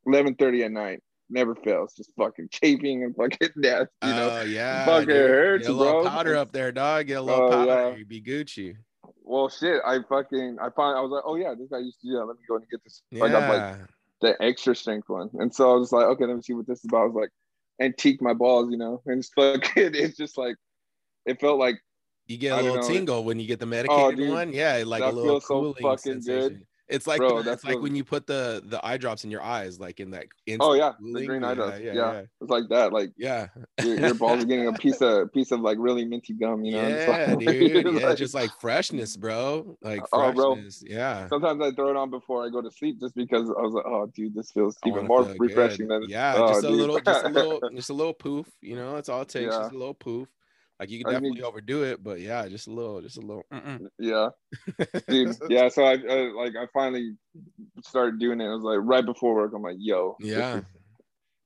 eleven thirty at night, never fails, just fucking chafing and fucking death, you know. Oh yeah, fucking dude. hurts, Get a little bro. powder up there, dog. Get a little Oh, powder. yeah. You be Gucci. Well, shit, I fucking I found I was like, oh yeah, this guy used to do that. Let me go and get this. I got like Yeah. the extra strength one, and so I was like, okay, let me see what this is about. I was like, antique my balls, you know, and it's fucking. It's just like it felt like You get a I little know. tingle when you get the oh, medicated dude, one. Yeah, like a little so cooling fucking sensation. good. It's like Bro, the- it's like when you put the the eye drops in your eyes, like in that. oh yeah, the green eye yeah, drops. yeah, Yeah, yeah, it's like that. Like yeah. your, your balls are getting a piece of piece of like really minty gum, you know. yeah, like- dude. Yeah, like- just like freshness, bro. Like Oh, bro. Yeah. Sometimes I throw it on before I go to sleep just because I was like, oh, dude, this feels even more refreshing good. than yeah, oh, just a dude. little, just a little, just a little poof. You know, that's all it takes. Yeah. Just a little poof. Like you can I need- definitely overdo it, but yeah, just a little, just a little. yeah, dude. Yeah, so I, I like I finally started doing it. I was like right before work. I'm like, yo, Yeah. is-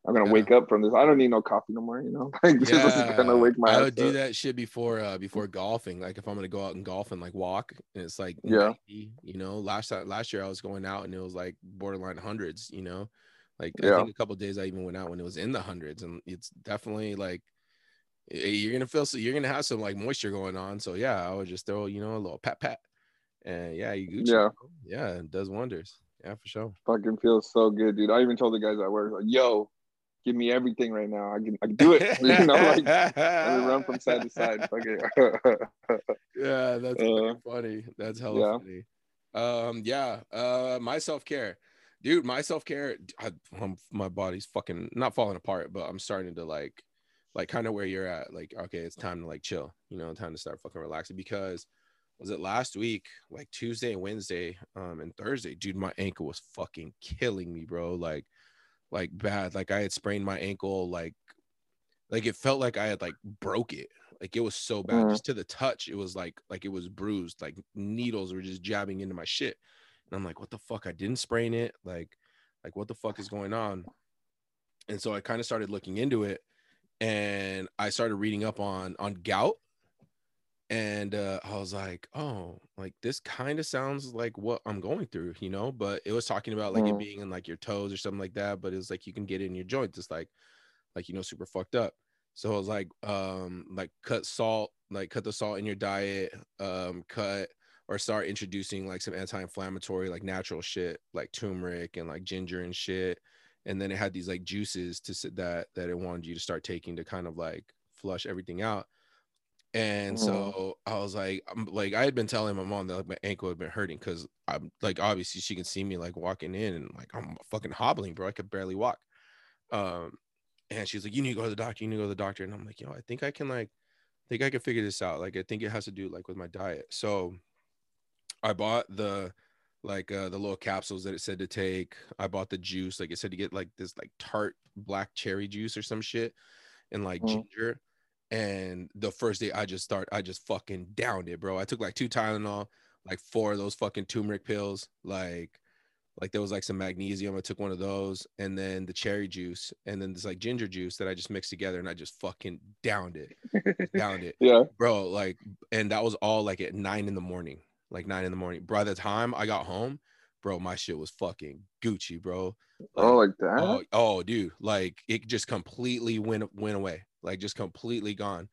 I'm gonna Yeah. wake up from this. I don't need no coffee no more. You know, like this is gonna wake my. I would do up. that shit before uh before golfing. Like if I'm gonna go out and golf and like walk, and it's like Yeah. 90, you know. Last last year I was going out and it was like borderline hundreds, you know. Like I think a couple days I even went out when it was in the hundreds, and it's definitely like you're gonna feel so you're gonna have some like moisture going on. So yeah, I would just throw you know a little pat pat, and yeah, you Gucci. Yeah. yeah, it does wonders. Yeah, for sure. Fucking feels so good, dude. I even told the guys at work, like, yo, give me everything right now. I can, I can do it. you know, like me run from side to side. Fuck it. yeah, that's Uh, funny. That's hella yeah. funny. Um, yeah. Uh, my self care, dude. My self care. My body's fucking not falling apart, but I'm starting to like, like kind of where you're at. Like, okay, it's time to like chill. You know, time to start fucking relaxing because was it last week, like Tuesday and Wednesday, um, and Thursday, dude, my ankle was fucking killing me, bro. Like, like bad. Like I had sprained my ankle, like, like it felt like I had like broke it. Like it was so bad. Mhm. Just to the touch, it was like like it was bruised. Like needles were just jabbing into my shit. And I'm like, what the fuck? I didn't sprain it. Like, like what the fuck is going on? And so I kind of started looking into it and I started reading up on on gout. And uh, I was like, oh, like this kind of sounds like what I'm going through, you know. But it was talking about like it Mhm. being in like your toes or something like that. But it was like you can get it in your joints. It's like, like you know, super fucked up. So I was like, um, like cut salt, like cut the salt in your diet, um, cut or start introducing like some anti-inflammatory, like natural shit, like turmeric and like ginger and shit. And then it had these like juices to sit that that it wanted you to start taking to kind of like flush everything out. And so I was like, I'm like, I had been telling my mom that like, my ankle had been hurting because I'm like, obviously she can see me like walking in and like I'm fucking hobbling, bro. I could barely walk. Um, and she's like, you need to go to the doctor. You need to go to the doctor. And I'm like, yo, I think I can like, I think I can figure this out. Like, I think it has to do like with my diet. So I bought the like uh the little capsules that it said to take. I bought the juice, like it said to get like this like tart black cherry juice or some shit and like Mhm. ginger. And the first day I just start, I just fucking downed it, bro. I took like two Tylenol, like four of those fucking turmeric pills, like like there was like some magnesium. I took one of those, and then the cherry juice, and then this like ginger juice that I just mixed together, and I just fucking downed it, downed it yeah. bro like and that was all like at nine in the morning like nine in the morning. By the time i got home bro my shit was fucking gucci bro. Oh, Like, like that. oh, oh dude. Like it just completely went went away. Like just completely gone.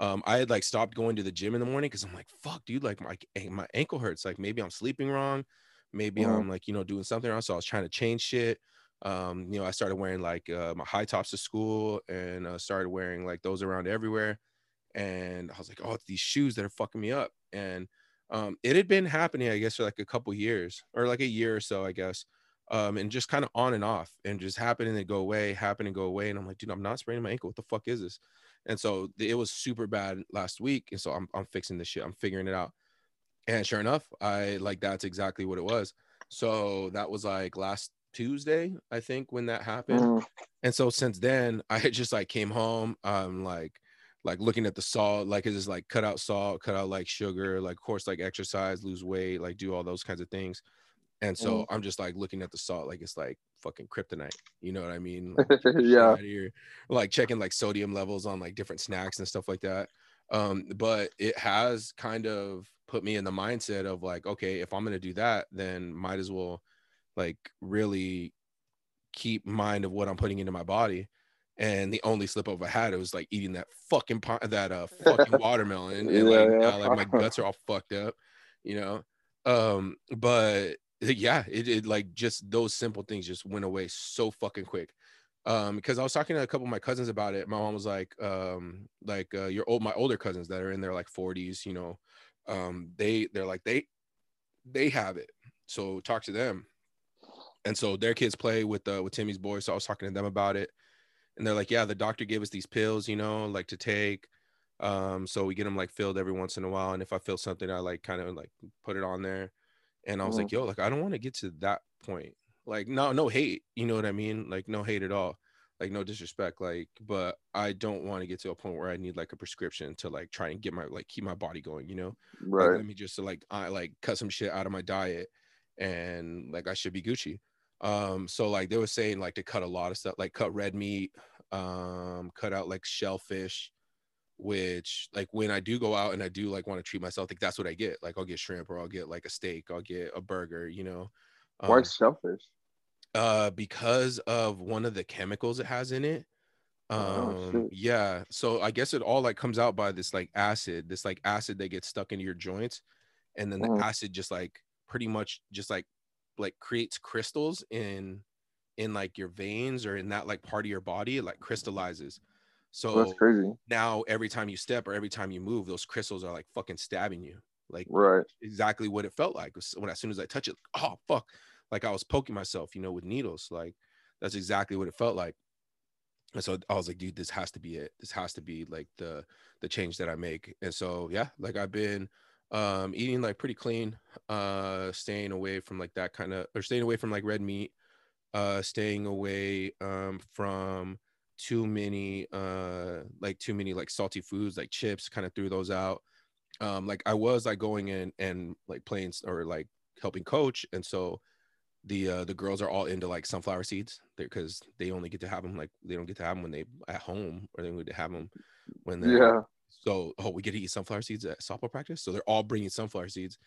Um i had like stopped going to the gym in the morning because i'm like fuck dude like my my ankle hurts. Like maybe i'm sleeping wrong. Maybe Mhm. i'm like you know doing something wrong. So i was trying to change shit. Um you know i started wearing like uh, my high tops to school and uh, started wearing like those around everywhere. And I was like, oh, it's these shoes that are fucking me up. And um, it had been happening, I guess, for like a couple years or like a year or so, I guess. Um, and just kind of on and off and just happening to go away, happen and go away. And I'm like, dude, I'm not spraining my ankle. What the fuck is this? And so it was super bad last week. And so I'm, I'm fixing this shit. I'm figuring it out. And sure enough, I like that's exactly what it was. So that was like last Tuesday, I think, when that happened Mhm. and so since then i had just like came home um like like looking at the salt like it's just like cut out salt cut out like sugar like of course like exercise lose weight like do all those kinds of things and so Mhm. i'm just like looking at the salt like it's like fucking kryptonite you know what i mean Like, yeah. here. like checking like sodium levels on like different snacks and stuff like that um but it has kind of put me in the mindset of like okay if i'm gonna do that then might as well like really keep mind of what i'm putting into my body and the only slip up i had it was like eating that fucking that uh fucking watermelon and Yeah, like yeah. like my guts are all fucked up you know? Um but yeah it, it like just those simple things just went away so fucking quick. Um because i was talking to a couple of my cousins about it. My mom was like um like uh, your old my older cousins that are in their like 40s you know um they they're like they they have it. So talk to them. And so their kids play with uh with timmy's boys so i was talking to them about it and they're like yeah the doctor gave us these pills you know like to take um so we get them like filled every once in a while and if i feel something i like kind of like put it on there and i was Mhm. like yo like i don't want to get to that point like no no hate you know what i mean like no hate at all like no disrespect like but i don't want to get to a point where i need like a prescription to like try and get my like keep my body going you know like, Right. let me just like I like cut some shit out of my diet and like I should be Gucci. Um, so like they were saying like to cut a lot of stuff, like cut red meat, um, cut out like shellfish, which like when I do go out and I do like want to treat myself, like that's what I get. Like I'll get shrimp or I'll get like a steak, I'll get a burger, you know. Why Um, shellfish? uh because of one of the chemicals it has in it Oh, um shit. yeah so i guess it all like comes out by this like acid this like acid that gets stuck into your joints and then the Mhm. acid just like pretty much just like like creates crystals in in like your veins or in that like part of your body it like crystallizes so That's crazy. now every time you step or every time you move those crystals are like fucking stabbing you like Right. exactly what it felt like when as soon as I touch it, oh fuck, like I was poking myself, you know, with needles. Like that's exactly what it felt like. And so I was like, dude, this has to be it. This has to be like the the change that I make. And so yeah, like I've been um eating like pretty clean, uh staying away from like that kind of or staying away from like red meat, uh staying away um from too many uh like too many like salty foods like chips kind of threw those out um like i was like going in and like playing or like helping coach and so the uh the girls are all into like sunflower seeds because they only get to have them like they don't get to have them when they at home or they don't get to have them when they're Yeah. So oh we get to eat sunflower seeds at softball practice? So they're all bringing sunflower seeds.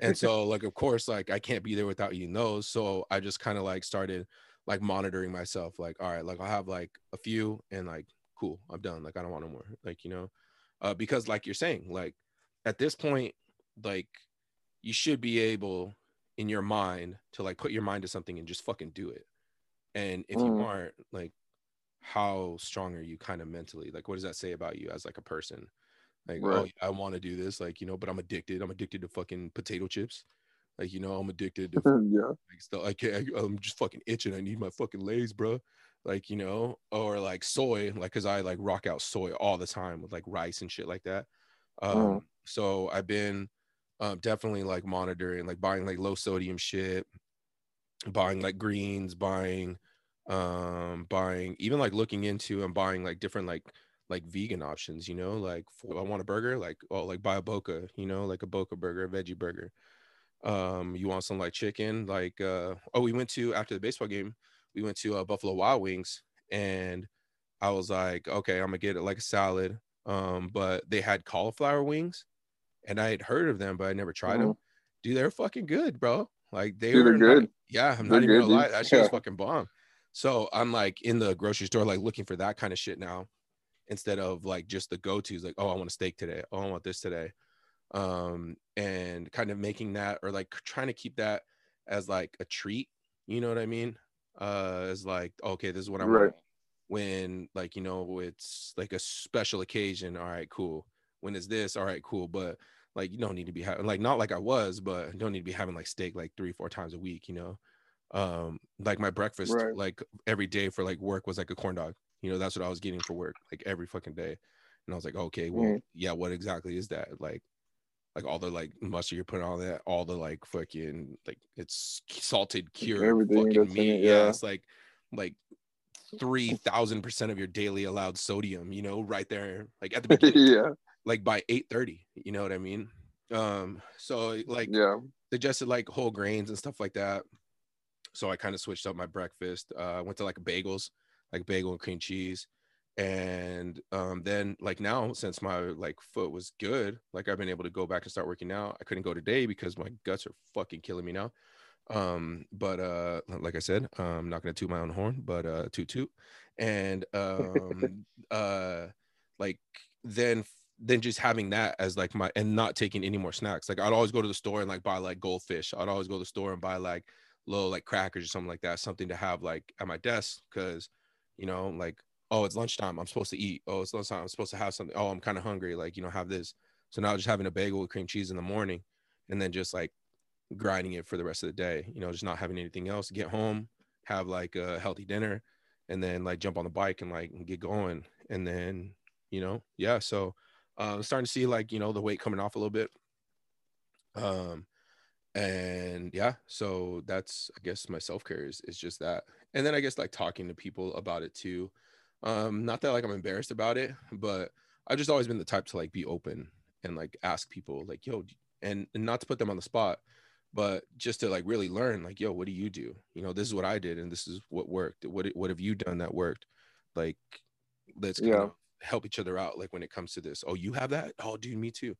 And so like of course like i can't be there without eating those. So i just kind of like started like monitoring myself like all right like i'll have like a few and like cool i'm done like i don't want no more like you know? Uh because like you're saying like at this point like you should be able in your mind to like put your mind to something and just fucking do it. And if you Mm. aren't like how strong are you kind of mentally? Like what does that say about you as like a person? Like oh Right. i want to do this like you know but i'm addicted. I'm addicted to fucking potato chips. Like you know i'm addicted to yeah. like stuff i can't I, i'm just fucking itching. I need my fucking lays bro like you know or like soy like because i like rock out soy all the time with like rice and shit like that. Um Mm. so i've been um definitely like monitoring like buying like low sodium shit buying like greens buying um buying even like looking into and buying like different like like vegan options you know like for, i want a burger like oh like buy a boca you know like a boca burger a veggie burger um you want some like chicken like uh oh we went to after the baseball game we went to uh, buffalo wild wings and i was like okay i'm gonna get it like a salad um but they had cauliflower wings and i had heard of them but i never tried them dude they're fucking good bro like they Dude, were Mm-hmm. good. yeah i'm They're not even good, gonna lie dude. that shit was fucking bomb so i'm like in the grocery store like looking for that kind of shit now instead of like just the go-to's like oh i want a steak today. Oh i want this today. Um and kind of making that or like trying to keep that as like a treat you know what i mean? Uh as like okay this is what i'm Right. when like you know it's like a special occasion all right cool. When it's this? All right cool. But like you don't need to be having like not like i was but don't need to be having like steak like three four times a week you know um like my breakfast Right. like every day for like work was like a corn dog you know that's what i was getting for work like every fucking day and i was like okay well Mhm. yeah what exactly is that like like all the like mustard you're putting on that all the like fucking like it's salted cured Everything fucking meat it, yeah yeah. it's like like three thousand percent of your daily allowed sodium you know right there like at the beginning yeah. like by 8 30 you know what i mean um so like Yeah. suggested like whole grains and stuff like that so i kind of switched up my breakfast uh went to like bagels like bagel and cream cheese and um then like now since my like foot was good like i've been able to go back and start working out. I couldn't go today because my guts are fucking killing me now. Um but uh like i said i'm not gonna toot my own horn but uh toot toot. And um uh like then then just having that as like my and not taking any more snacks. Like i'd always go to the store and like buy like goldfish. I'd always go to the store and buy like little like crackers or something like that something to have like at my desk because you know, like, oh, it's lunchtime. I'm supposed to eat. Oh, it's lunchtime. I'm supposed to have something. Oh, I'm kind of hungry. Like, you know, have this. So now just having a bagel with cream cheese in the morning and then just like grinding it for the rest of the day, you know, just not having anything else. Get home, have like a healthy dinner, and then like jump on the bike and like get going. And then, you know, yeah. So uh I'm starting to see like, you know, the weight coming off a little bit. Um and yeah, so that's I guess my self-care is, is just that. And then I guess like talking to people about it too. Um, not that like I'm embarrassed about it, but I've just always been the type to like be open and like ask people like, yo, and, and not to put them on the spot, but just to like really learn like, yo, what do you do? You know, this is what I did and this is what worked. What what have you done that worked? Like, let's kind Yeah. of help each other out. Like when it comes to this, oh, you have that? Oh, dude, me too.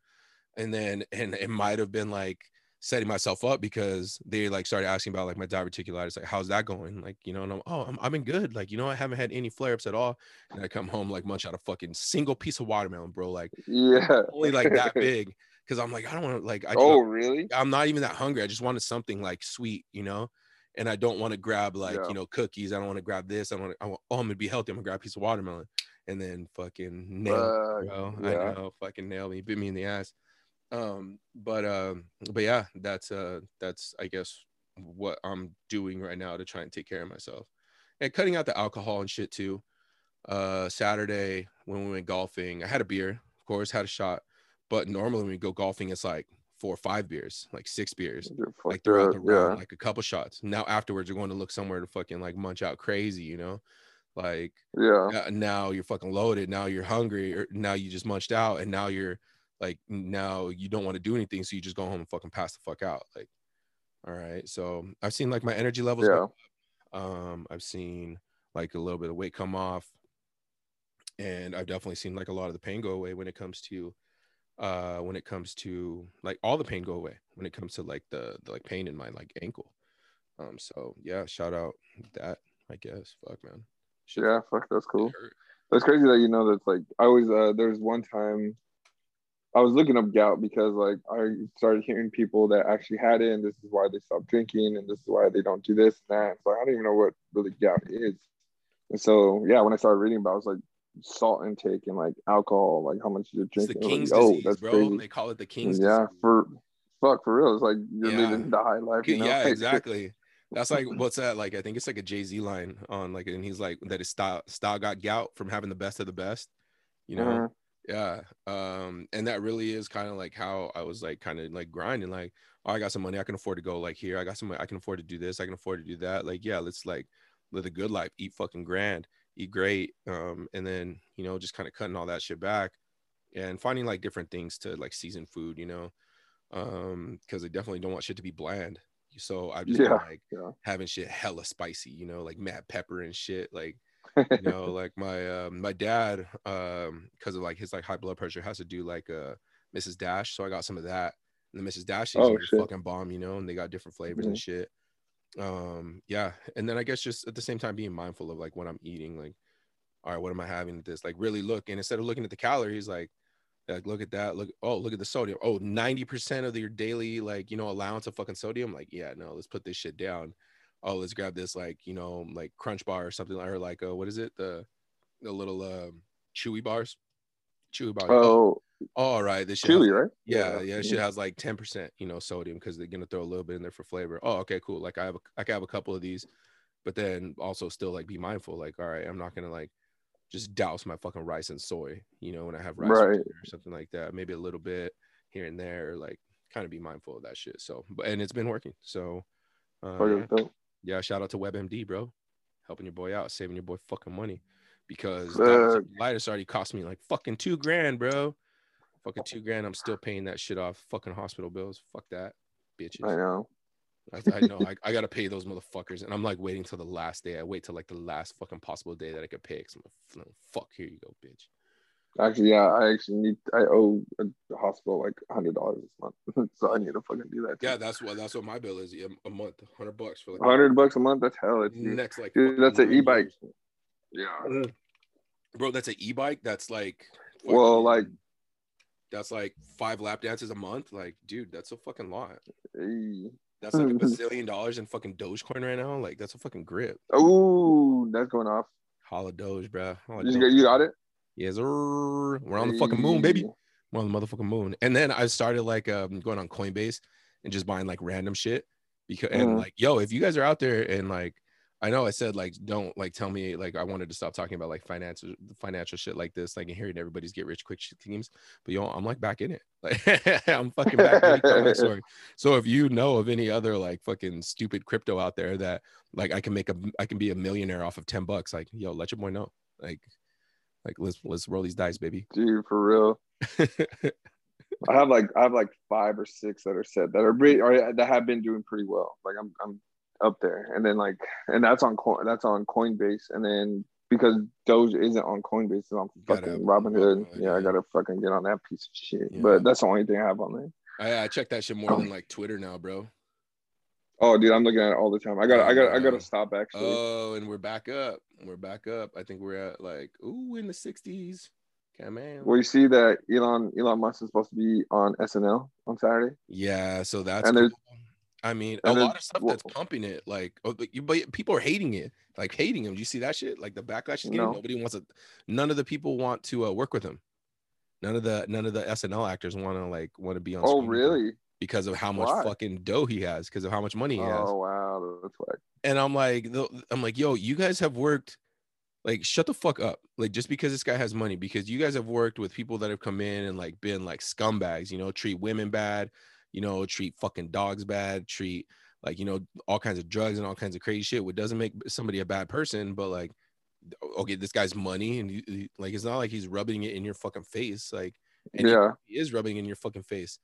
And then and it might have been like setting myself up because they like started asking about like my diverticulitis, like how's that going? Like, you know, and I'm oh, I'm, I've been good. Like, you know, I haven't had any flare ups at all. And I come home like munch out a fucking single piece of watermelon, bro. Like Yeah. only like that big. Cause I'm like, I don't want to like I oh, really? I'm not even that hungry. I just wanted something like sweet, you know. And I don't want to grab like Yeah. you know cookies. I don't want to grab this. I want. I want. Oh, I'm gonna be healthy. I'm gonna grab a piece of watermelon, and then fucking nail, Fuck, me, bro. yeah. I know, fucking nail me, bit me in the ass. Um, but um, but yeah, that's uh, that's I guess what I'm doing right now to try and take care of myself, and cutting out the alcohol and shit too. Uh, Saturday when we went golfing, I had a beer, of course, had a shot, but normally when we go golfing, it's like four or five beers, like six beers, like throughout the round, yeah. like a couple shots. Now afterwards, you're going to look somewhere to fucking like munch out crazy, you know, like Yeah. uh, now you're fucking loaded. Now you're hungry, or now you just munched out, and now you're like now you don't want to do anything, so you just go home and fucking pass the fuck out. Like, all right. So I've seen like my energy levels. Yeah. go up. Um, I've seen like a little bit of weight come off, and I've definitely seen like a lot of the pain go away when it comes to uh when it comes to like all the pain go away when it comes to like the, the like pain in my like ankle um so yeah shout out that i guess fuck man Shit Yeah. Fuck, that's cool. That's crazy that you know that's like I always uh there's one time I was looking up gout because like I started hearing people that actually had it and this is why they stopped drinking and this is why they don't do this and that. So I don't even know what really gout is. And so yeah, when I started reading about it, I was like salt intake and like alcohol, like how much you're it's the drinking. I was king's like, oh, disease that's bro crazy. they call it the king's yeah, disease. for fuck for real. It's like you're Yeah. living the high life. You know? yeah exactly that's like what's that like i think it's like a jay-z line on like and he's like that his style style got gout from having the best of the best you know Mhm. Yeah um and that really is kind of like how i was like kind of like grinding like oh i got some money i can afford to go like here i got some i can afford to do this i can afford to do that like yeah let's like live a good life eat fucking grand eat great um and then you know just kind of cutting all that shit back and finding like different things to like season food you know um because i definitely don't want shit to be bland so i've just been, Yeah, like yeah. having shit hella spicy you know like mad pepper and shit like you know like my um my dad um because of like his like high blood pressure has to do like uh mrs dash so i got some of that. And the mrs dash Oh, season is fucking bomb you know and they got different flavors and shit. Um yeah and then i guess just at the same time being mindful of like what i'm eating like all right what am i having at this? Like really look and instead of looking at the calories like like look at that look oh look at the sodium. Oh 90% of your daily like you know allowance of fucking sodium? Like yeah no let's put this shit down oh let's grab this like you know like crunch bar or something or like uh what is it? The the little um chewy bars? Chewy bars oh, Oh, all right this chewy has, right? yeah yeah. shit has like 10% you know sodium because they're gonna throw a little bit in there for flavor. Oh okay cool like i have a, i can have a couple of these but then also still like be mindful like all right i'm not gonna like just douse my fucking rice and soy you know when i have rice or Right. or something like that maybe a little bit here and there like kind of be mindful of that shit so but and it's been working so uh, yeah. that's dope. yeah shout out to webmd bro helping your boy out saving your boy fucking money because diverticulitis already cost me like fucking two grand bro fucking two grand i'm still paying that shit off fucking hospital bills fuck that bitches I know. I, I know I, I gotta pay those motherfuckers, and I'm like waiting till the last day. I wait till like the last fucking possible day that I could pay. Cause I'm like, fuck, here you go, bitch. Actually, yeah, I actually need. I owe a the hospital like hundred dollars this month, so I need to fucking do that. Yeah, that's what that's what my bill is. A month, hundred bucks for like hundred bucks a month. That's hell. Dude, next like dude that's an e-bike. years. Yeah. bro. That's an e-bike. That's like Well, like- that's like five lap dances a month. Like, dude, that's a fucking lot. Hey. That's like a bazillion dollars in fucking Dogecoin right now. Like, that's a fucking grip. Oh, that's going off. Holla Doge, bro. Holla You, Doge. got- you got it. Yes, sir. We're on the fucking moon, baby. We're on the motherfucking moon. And then I started like um going on Coinbase and just buying like random shit because and Mhm. like yo, if you guys are out there and like I know I said like don't like tell me like I wanted to stop talking about like financial financial shit like this, like and hearing everybody's get rich quick schemes. But yo, I'm like back in it. Like I'm fucking back. Tell story. So if you know of any other like fucking stupid crypto out there that like I can make a I can be a millionaire off of 10 bucks, like yo, let your boy know. Like like let's let's roll these dice, baby. Dude, for real. I have like I have like five or six that are set that are pretty or that have been doing pretty well. Like I'm I'm up there, and then like and that's on coin that's on Coinbase, and then because Doge isn't on Coinbase, it's on Gotta fucking Robinhood. Robinhood, Yeah, I gotta fucking get on that piece of shit. Yeah. But that's the only thing I have on there. I, I check that shit more than like Twitter now, bro. Oh, dude, I'm looking at it all the time. I got I got I got to stop actually. Oh, and we're back up. We're back up. I think we're at like ooh in the 60s. Come man. well, you see that Elon Elon Musk is supposed to be on SNL on Saturday. Yeah, so that's And cool. I mean, a lot of stuff well- that's pumping it, like, oh, but, you, but people are hating it, like hating him. Do you see that shit? Like the backlash is getting. No. Nobody wants to. None of the people want to uh, work with him. None of the none of the SNL actors want to like want to be on. Oh, screen with him really? Because of how much Why? fucking dough he has, because of how much money he has. Oh, wow, that's whack. and I'm like, I'm like, yo, you guys have worked, like, shut the fuck up, like, just because this guy has money, because you guys have worked with people that have come in and like been like scumbags, you know, treat women bad, you know, treat fucking dogs bad, treat like you know all kinds of drugs and all kinds of crazy shit, which doesn't make somebody a bad person, but like, okay, this guy's money, and you, like, it's not like he's rubbing it in your fucking face, like, Yeah, he is rubbing in your fucking face.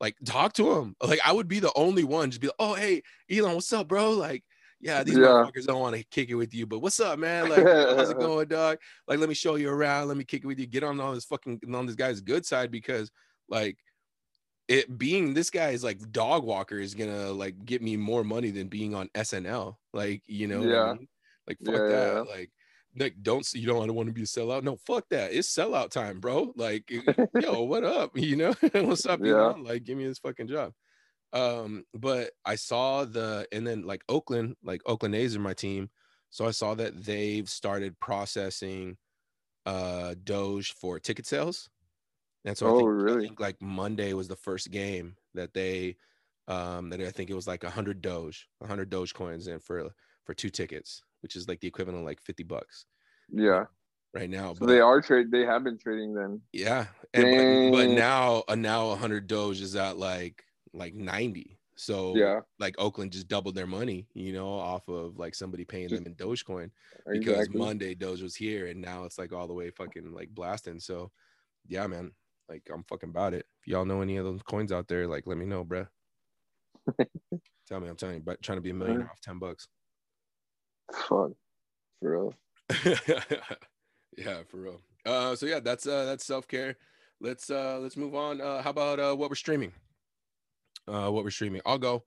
Like, talk to him. Like, I would be the only one just be like, oh, hey, Elon, what's up, bro? Like, yeah, these Yeah. motherfuckers don't want to kick it with you, but what's up, man? Like, how's it going, dog? Like, let me show you around. Let me kick it with you. Get on all this fucking on this guy's good side because, like, it being this guy is like dog walker is gonna like get me more money than being on SNL. Like, you know, what I Yeah. mean? like fuck Yeah, that. yeah. Like, like don't you don't want to be a sellout. No, fuck that. It's sellout time, bro. Like, yo, what up? You know, what's up? You Yeah. know, like give me this fucking job. Um, but I saw the and then like Oakland, like Oakland A's are my team. So I saw that they've started processing uh Doge for ticket sales. And so I Oh, think, I really? think like Monday was the first game that they um that I think it was like a 100 Doge, a 100 Doge coins in for for two tickets, which is like the equivalent of like 50 bucks yeah. right now. So they are trade. They have been trading then. Yeah, and but, but Dang. now uh, now 100 Doge is at like like 90. So Yeah, like Oakland just doubled their money, you know, off of like somebody paying them in Dogecoin because exactly. Monday Doge was here and now it's like all the way fucking like blasting. So yeah, man, like I'm fucking about it. If y'all know any of those coins out there, like let me know, bruh. Tell me, I'm telling you, but trying to be a millionaire off 10 bucks. Fuck, for real. yeah, for real. Uh, so yeah, that's uh, that's self care. Let's uh, let's move on. Uh, how about uh, what we're streaming? Uh, what we're streaming. I'll go.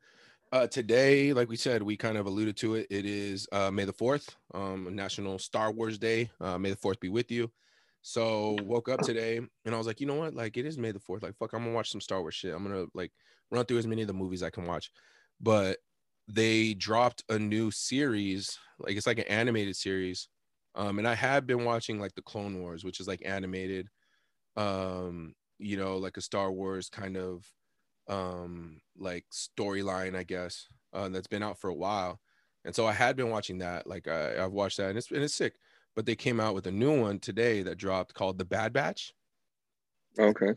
Uh, today, like we said, we kind of alluded to it. It is uh, May the fourth, um, National Star Wars Day. Uh, May the fourth be with you. So woke up today and I was like, you know what? Like it is May the fourth. Like fuck, I'm gonna watch some Star Wars shit. I'm gonna like run through as many of the movies I can watch. But they dropped a new series, like it's like an animated series. Um, and I had been watching like the Clone Wars, which is like animated, um, you know, like a Star Wars kind of um like storyline, I guess, uh, that's been out for a while. And so I had been watching that. Like I, I've watched that and it's and it's sick. But they came out with a new one today that dropped called The Bad Batch. Okay.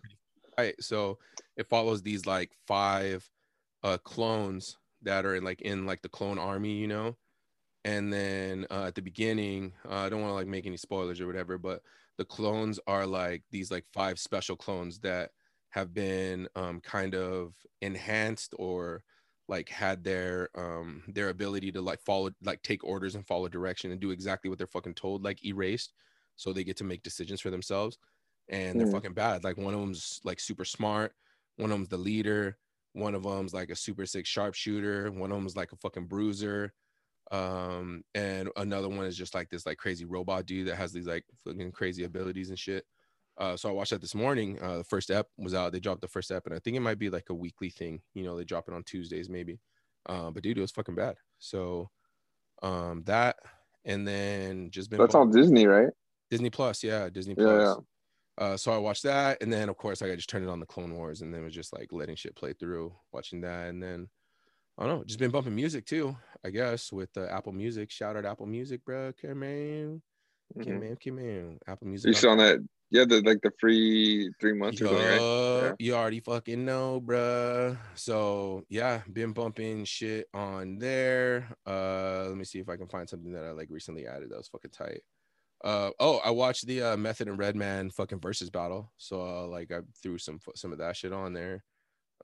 Right. So it follows these like five uh clones that are like in like the clone army, you know. And then uh, at the beginning, uh, I don't want to like make any spoilers or whatever, but the clones are like these like five special clones that have been um, kind of enhanced or like had their um their ability to like follow like take orders and follow direction and do exactly what they're fucking told like erased so they get to make decisions for themselves and they're Hmm. fucking bad like one of them's like super smart one of them's the leader one of them's like a super sick sharpshooter one of them's like a fucking bruiser um and another one is just like this like crazy robot dude that has these like fucking crazy abilities and shit uh so i watched that this morning uh the first ep was out they dropped the first ep and i think it might be like a weekly thing you know they drop it on tuesdays maybe uh but dude it was fucking bad so um that and then just been That's on Disney, right? Disney Plus, yeah, Disney Yeah, Plus. yeah. Uh, so I watched that, and then of course like, I just turned it on the Clone Wars, and then was just like letting shit play through, watching that, and then I don't know, just been bumping music too, I guess, with uh, Apple Music. Shout out Apple Music, bro. Come in, come in, come in. Apple Music. You saw on that? Yeah, the like the free three months or something, right? Yeah. You already fucking know, bruh. So yeah, been bumping shit on there. Uh, let me see if I can find something that I like recently added that was fucking tight. Uh oh, I watched the uh, Method and Redman fucking Verzuz battle. So uh, like I threw some some of that shit on there.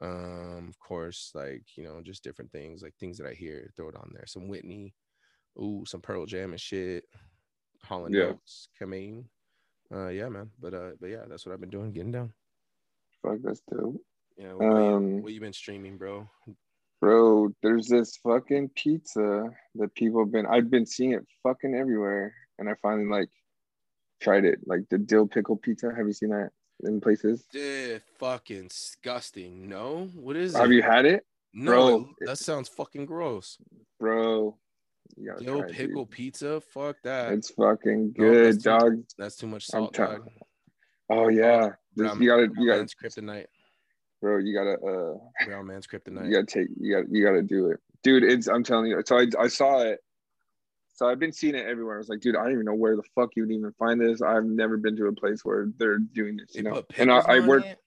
Um, of course, like you know, just different things, like things that I hear, throw it on there. Some Whitney, ooh, some Pearl Jam and shit. Hall and Yeah. Oates, Kamane. Uh, yeah, man. But uh, but yeah, that's what I've been doing, getting down. Fuck, that's dope. Yeah, what, about you? Um, what you been streaming, bro? Bro, there's this fucking pizza that people have been I've been seeing it fucking everywhere. And I finally like tried it. Like the dill pickle pizza. Have you seen that in places? Dude, fucking disgusting. No, what is it? Have it? you had it? no, bro, it- that sounds fucking gross. Bro. Dill it, pickle pizza, fuck that. It's fucking No, that's good, too- dog. That's too much salt, tell- dog. Oh yeah. This- you gotta you gotta kryptonite. bro, you gotta uh Brown man's kryptonite. you gotta take you gotta you gotta do it dude it's i'm telling you so i, I saw it so i've been seeing it everywhere i was like dude i don't even know where the fuck you would even find this i've never been to a place where they're doing this They you know and i, I work it?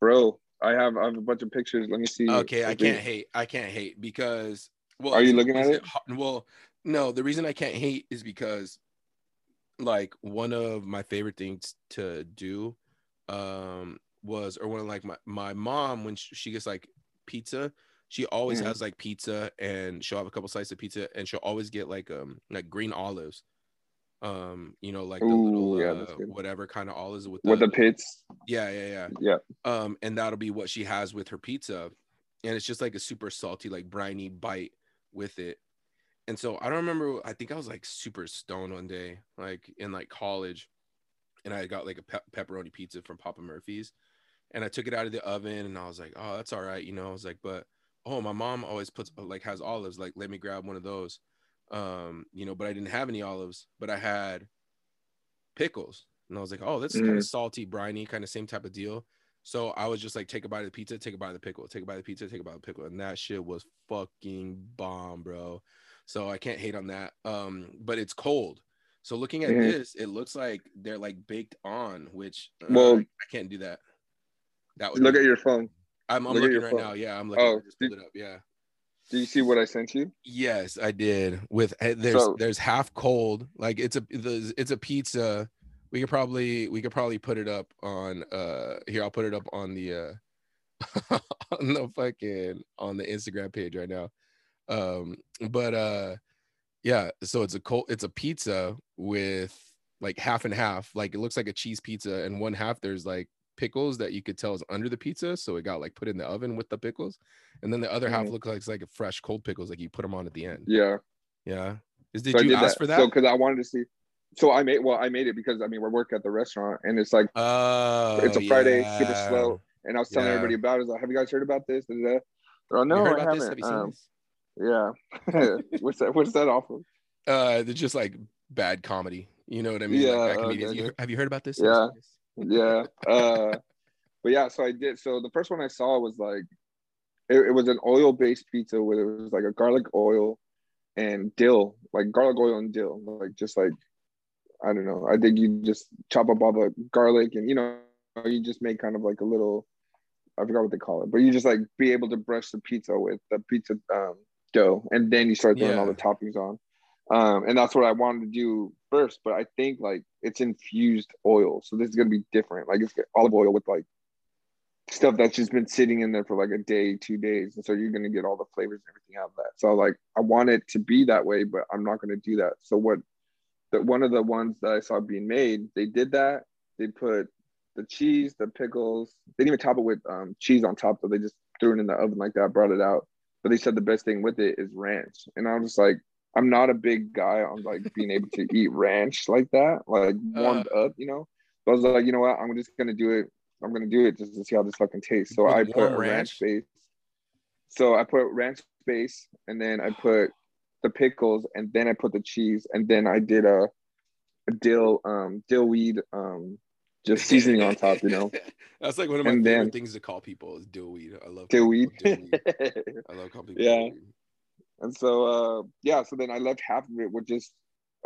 bro i have i have a bunch of pictures let me see Okay, I can't hate. I can't hate because well, Are you looking at is it? Well, no. The reason I can't hate is because, like, one of my favorite things to do, um, was or one of like my my mom when she, she gets like pizza, she always Mhm. has like pizza and she'll have a couple slices of pizza and she'll always get like um like green olives, um, you know, like the Ooh, little yeah, uh, whatever kind of olives with with the pits? Yeah yeah yeah. Yeah. Um and that'll be what she has with her pizza. And it's just like a super salty like briny bite with it. And so i don't remember i think i was like super stoned one day like in like college and i got like a pe- pepperoni pizza from papa murphy's. And i took it out of the oven and i was like oh that's all right you know i was like but oh my mom always puts like has olives like let me grab one of those um you know but i didn't have any olives but i had pickles and i was like oh this is kind Mm. of salty briny kind of same type of deal so I was just like, take a bite of the pizza, take a bite of the pickle, take a bite of the pizza, take a bite of the pickle, and that shit was fucking bomb, bro. So I can't hate on that. Um, but it's cold. So looking at Mhm. this, it looks like they're like baked on, which uh, Well- I can't do that. That would look at your phone I'm, I'm look looking right phone. now. Yeah, I'm looking. Oh, I just pulled did- it up. Yeah. do you see what i sent you Yes, I did. With eh, there's So- there's half cold, like it's a the, it's a pizza. We could probably we could probably put it up on uh here. I'll put it up on the uh on the fucking on the Instagram page right now. Um, but uh, yeah. So it's a cold. It's a pizza with like half and half. Like it looks like a cheese pizza, and one half there's like pickles that you could tell is under the pizza, so it got like put in the oven with the pickles, and then the other half Mhm. looks like it's like a fresh cold pickles, like you put them on at the end. yeah Yeah. Is did so you did ask for that? so because i wanted to see so i made well i made it because i mean we work at the restaurant and it's like oh, it's a Friday, super yeah. slow. And I was telling Yeah. everybody about it. I was like, have you guys heard about this? Da, da, da. They're all, You no, I? Have haven't. seen Um, yeah. what's that? What's that off of? Uh, they're just like bad comedy. You know what I mean? Yeah, like bad okay, comedians. You- okay. have you heard about this? Yeah. Yeah. Uh, but yeah, so I did. So the first one I saw was like, it, it was an oil based pizza where it was like a garlic oil and dill, like garlic oil and dill, like just like, I don't know. I think you just chop up all the garlic and, you know, you just make kind of like a little, I forgot what they call it, but you just like be able to brush the pizza with the pizza um, dough, and then you start throwing all the toppings on. Um, and that's what I wanted to do first, but I think like it's infused oil, so this is gonna be different. Like it's olive oil with like stuff that's just been sitting in there for like a day, two days, and so you're gonna get all the flavors and everything out of that. So like I want it to be that way, but I'm not gonna do that. So what? That one of the ones that I saw being made, they did that. They put the cheese, the pickles. They didn't even top it with um, cheese on top. They just threw it in the oven like that, brought it out. But they said the best thing with it is ranch, and I was just like, I'm not a big guy on like being able to eat ranch like that, like warmed up, you know. So I was like, you know what? I'm just gonna do it. I'm gonna do it just to see how this fucking tastes. So I put ranch ranch? base. So I put ranch base, and then I put the pickles, and then I put the cheese, and then I did a, a dill um dill weed um just seasoning on top, you know. That's like one of my And favorite then- things to call people is dill weed. I love Dill weed. dill weed. I love calling people Yeah. Dill weed. And so uh yeah, so then I left half of it with just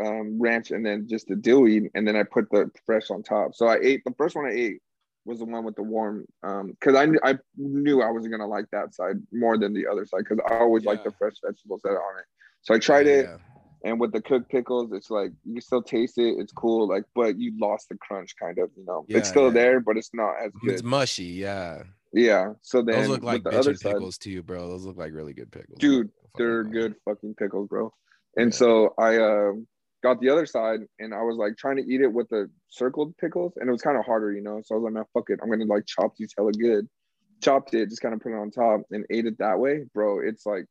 um ranch and then just the dill weed and then I put the fresh on top. So I ate the first one I ate was the one with the warm um because I knew I knew I wasn't gonna like that side more than the other side because I always like the fresh vegetables that are on it. So I tried Yeah, it yeah. and with the cooked pickles, it's like you still taste it, it's cool, like but you lost the crunch kind of, you know. Yeah, it's still yeah. there, but it's not as good. It's mushy, yeah. Yeah. So then Those look like with the other bitchin' side, pickles too, bro. Those look like really good pickles. Dude, Fucking they're love good fucking pickles, bro. And Yeah. so I uh, got the other side and I was like trying to eat it with the circled pickles and it was kind of harder, you know. So I was like, man, fuck it. I'm gonna like chop these hella good. Chopped it, just kind of put it on top and ate it that way, bro. It's like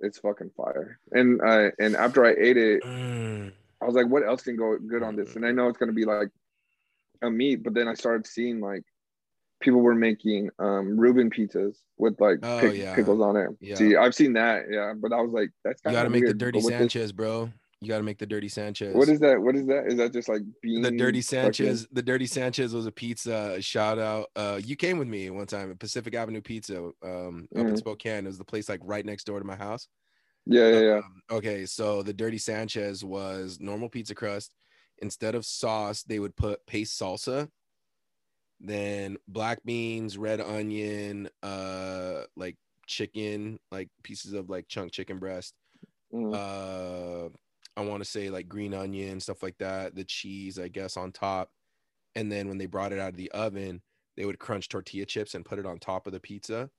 it's fucking fire. And uh and after I ate it, Mm. I was like, what else can go good on this? And I know it's gonna be like a meat, but then I started seeing like people were making um Reuben pizzas with like Oh, pick- yeah. pickles on it. Yeah. See, I've seen that, yeah, but I was like, that's You got to of make the dirty with this- Sanchez, bro. You got to make the dirty Sanchez. what is that? What is that? Is that just like bean? the dirty fucking- Sanchez? The dirty Sanchez was a pizza. Shout out. Uh, you came with me one time at Pacific Avenue Pizza, um, up in Mhm. Spokane. It was the place like right next door to my house. Yeah, yeah, yeah. Um, okay, so the dirty Sanchez was normal pizza crust. Instead of sauce, they would put paste salsa, then black beans, red onion, uh, like chicken, like pieces of like chunk chicken breast. Mhm. Uh, I want to say like green onion, stuff like that. The cheese, I guess, on top. And then when they brought it out of the oven, they would crunch tortilla chips and put it on top of the pizza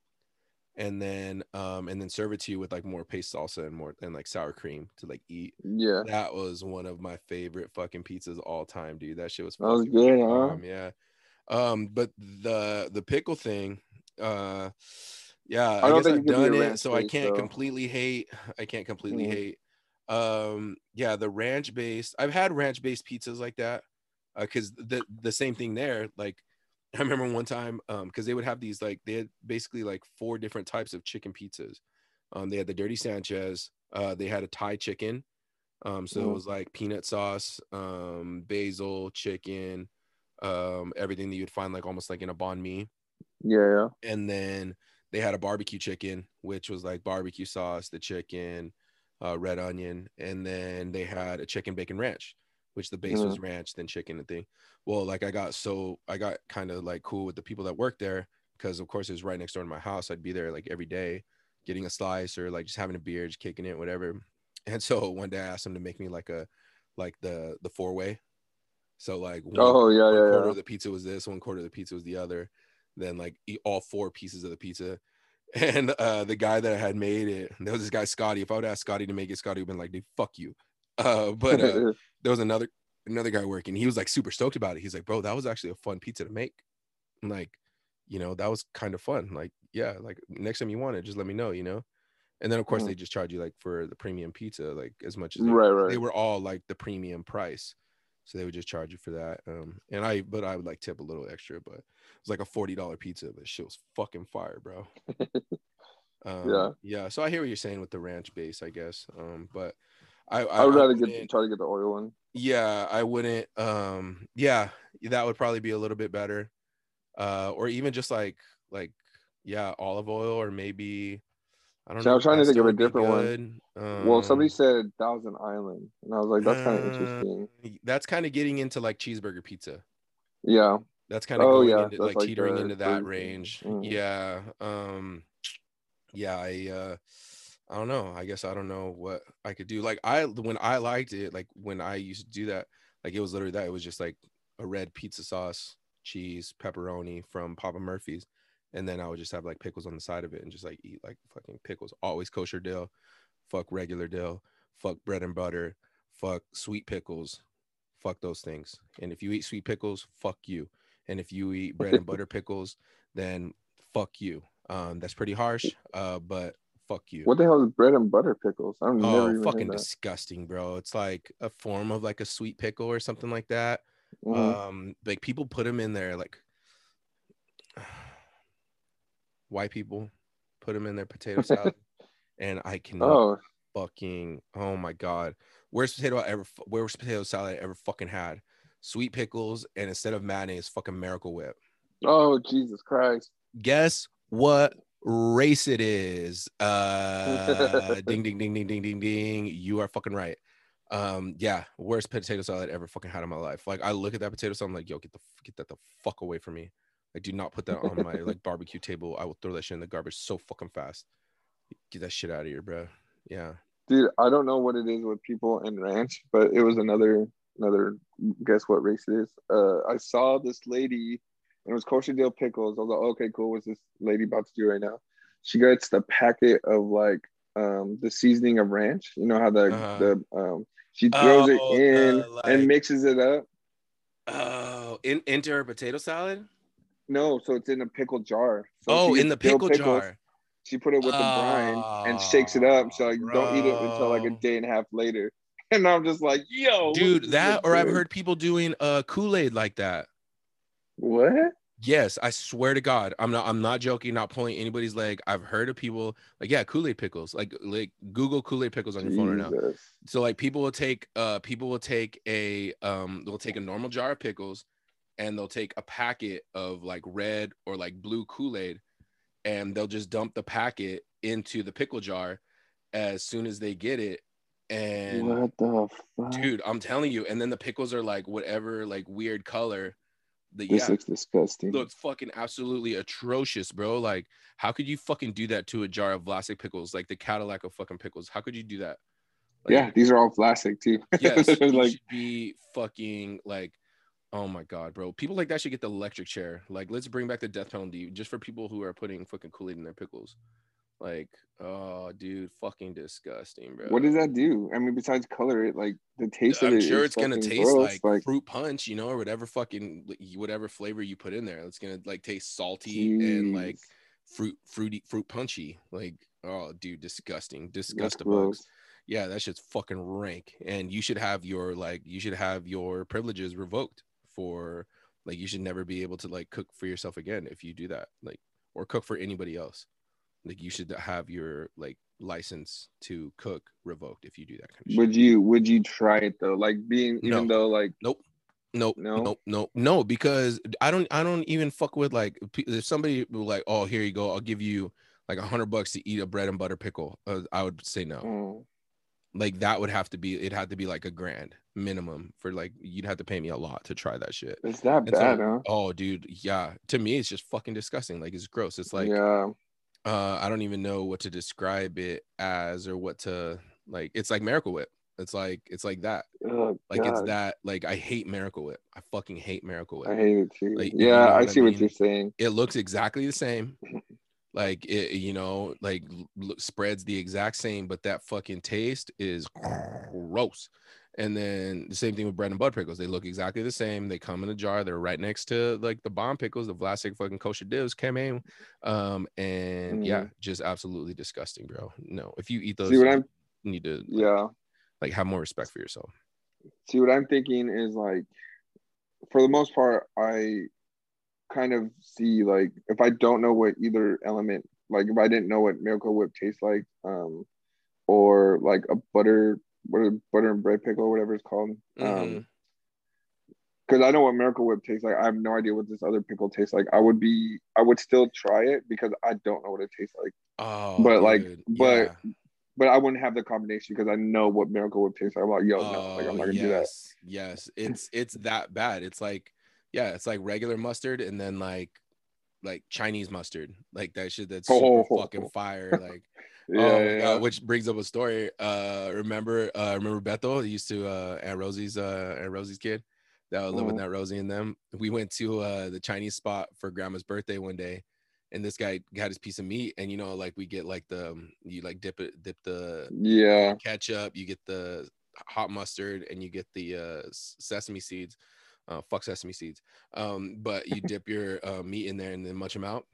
and then um and then serve it to you with like more paste salsa and more and like sour cream to like eat. yeah. That was one of my favorite fucking pizzas of all time, dude. That shit was That was good, huh? yeah. Um, but the the pickle thing, uh yeah, I, I guess I've it could be a done it, so I can't though. completely hate. I can't completely Mhm. hate. Um, yeah, the ranch based. I've had ranch based pizzas like that. Uh, cause the the same thing there, like I remember one time, um, because they would have these like they had basically like four different types of chicken pizzas. Um, they had the dirty Sanchez, uh, they had a Thai chicken. Um, so it Mhm. was like peanut sauce, um, basil, chicken, um, everything that you'd find like almost like in a banh mi. Yeah, yeah. And then they had a barbecue chicken, which was like barbecue sauce, the chicken, uh, red onion, and then they had a chicken bacon ranch, which the base was ranch, then chicken and thing. Well, like I got so I got kind of like cool with the people that worked there because of course it was right next door to my house. I'd be there like every day, getting a slice or like just having a beer, just kicking it, whatever. And so one day I asked them to make me like a like the the four way. So like one, Oh, yeah, one yeah, quarter yeah. of the pizza was this, one quarter of the pizza was the other. Then like eat all four pieces of the pizza. And uh the guy that had made it, there was this guy Scotty. If I would ask Scotty to make it, Scotty would have been like, dude, fuck you. Uh, but uh, there was another another guy working. He was like super stoked about it. He's like, bro, that was actually a fun pizza to make. I'm like, you know, that was kind of fun. Like, yeah, like next time you want it, just let me know, you know. And then of course Mhm. they just charge you like for the premium pizza, like as much as they, right, right. they were all like the premium price. So they would just charge you for that. Um, and I, but I would like tip a little extra, but it was like a forty dollar pizza, but shit was fucking fire, bro. um, Yeah. yeah. So I hear what you're saying with the ranch base, I guess. Um, but I, I I would rather wouldn't- get try to get the oil one. yeah i wouldn't um yeah that would probably be a little bit better uh or even just like like yeah olive oil or maybe i don't See, I was trying to think of a different one. good. well, somebody Um, said Thousand Island, and I was like, that's kind of uh, interesting. that's kind of getting into like cheeseburger pizza Yeah, that's kind of Oh, going yeah, into that's like like teetering the into that range Mhm. yeah um yeah i uh i don't know i guess i don't know what i could do like i when i liked it like when i used to do that like it was literally that it was just like a red pizza sauce cheese pepperoni from papa murphy's and then i would just have like pickles on the side of it and just like eat like fucking pickles. Always kosher dill fuck regular dill fuck bread and butter fuck sweet pickles fuck those things. And if you eat sweet pickles fuck you. And if you eat bread and butter pickles then fuck you. Um that's pretty harsh uh but fuck you. What the hell is bread and butter pickles? I've never oh fucking disgusting bro. It's like a form of like a sweet pickle or something like that. Mhm. um like people put them in there like white people put them in their potato salad and i cannot oh, fucking oh my god. Worst potato I ever worst potato salad I ever fucking had. Sweet pickles and instead of mayonnaise, fucking Miracle Whip. Oh Jesus Christ! Guess what race it is? Uh, ding ding ding ding ding ding ding. You are fucking right. Um, yeah, worst potato salad I ever fucking had in my life. Like I look at that potato salad, I'm like, yo, get the get that the fuck away from me. I do not put that on my like barbecue table. I will throw that shit in the garbage so fucking fast. Get that shit out of here, bro. Yeah. Dude, I don't know what it is with people in ranch, but it was another another guess what race it is. Uh, I saw this lady, and it was kosher dill pickles. I was like, okay, cool. What's this lady about to do right now? She gets the packet of like um the seasoning of ranch. You know how the Uh-huh. the um she throws Oh, it in the, like- and mixes it up. Oh, in into her potato salad? No, so it's in a pickle jar. So oh, in the pickle pickles, jar. She put it with the brine and shakes it up. So like, don't eat it until like a day and a half later. And I'm just like, yo, Dude, that or I've heard people doing uh Kool-Aid like that. what? Yes, I swear to God, I'm not. I'm not joking. Not pulling anybody's leg. I've heard of people like, yeah, Kool Aid pickles. Like, like Google Kool Aid pickles on your phone right now. So like, people will take, uh, people will take a, um, they'll take a normal jar of pickles, and they'll take a packet of like red or like blue Kool Aid, and they'll just dump the packet into the pickle jar as soon as they get it, and what the fuck? dude, I'm telling you, and then the pickles are like whatever like weird color. The, this yeah, looks disgusting. looks fucking absolutely atrocious, bro. Like, how could you fucking do that to a jar of Vlasic pickles, like the Cadillac of fucking pickles? How could you do that? Like, yeah, these are all plastic too. yes, like be fucking like, oh my god, bro. People like that should get the electric chair. Like, let's bring back the death penalty just for people who are putting fucking Kool Aid in their pickles. Like, oh, dude, fucking disgusting, bro. what does that do? I mean, besides color it, like the taste of I'm it. sure it's gonna taste gross. like, fruit punch, you know, or whatever fucking whatever flavor you put in there. It's gonna like taste salty and like fruit fruity fruit punchy like oh dude disgusting that's disgust bugs gross. yeah that shit's fucking rank and you should have your like you should have your privileges revoked for like you should never be able to like cook for yourself again if you do that like or cook for anybody else like you should have your like license to cook revoked if you do that kind of shit. Would you would you try it though? Like being even No. though like Nope. Nope. No? Nope. Nope. No, because I don't. I don't even fuck with like if somebody like, oh, here you go, I'll give you like a hundred bucks to eat a bread and butter pickle. Uh, I would say no. oh, Like that would have to be. It had to be like a grand minimum for like you'd have to pay me a lot to try that shit. it's that And so- bad, huh? Oh, dude, yeah. To me, it's just fucking disgusting. Like it's gross. It's like yeah, uh, I don't even know what to describe it as or what to like. It's like Miracle Whip. It's like it's like that. oh, Like it's that. Like I hate Miracle Whip. I fucking hate Miracle Whip. I hate it too. Like, you yeah, know I what I see what you're saying. it looks exactly the same like it you know like spreads the exact same but that fucking taste is gross. And then the same thing with bread and butter pickles. They look exactly the same. They come in a jar. They're right next to like the bomb pickles the Vlasic fucking kosher divs came in. Um and yeah just absolutely disgusting bro. No if you eat those See what you I'm need to like, yeah. like have more respect for yourself. See what I'm thinking is like for the most part, I kind of see like if I don't know what either element like if I didn't know what Miracle Whip tastes like, um, or like a butter what a butter and bread pickle or whatever it's called. Um Mhm. because I know what Miracle Whip tastes like. I have no idea what this other pickle tastes like. I would be I would still try it because I don't know what it tastes like. oh But, like, but yeah. But I wouldn't have the combination because I know what Miracle Whip tastes like. I'm like, yo, no, like I'm not gonna do that. yes, Yes, it's it's that bad. It's like, yeah, it's like regular mustard and then like like Chinese mustard, like that shit that's super Oh. fucking fire. Like, Yeah, oh yeah, God, which brings up a story. Uh, remember, uh, remember Bethel? He used to uh, Aunt Rosie's uh, Aunt Rosie's kid that would live with Mhm. Aunt Rosie and them. We went to uh the Chinese spot for Grandma's birthday one day, and this guy got his piece of meat, and you know, like we get like the um, you like dip it, dip the yeah. ketchup, you get the hot mustard, and you get the uh, sesame seeds. Uh, fuck sesame seeds. Um, but you dip your uh, meat in there and then munch them out.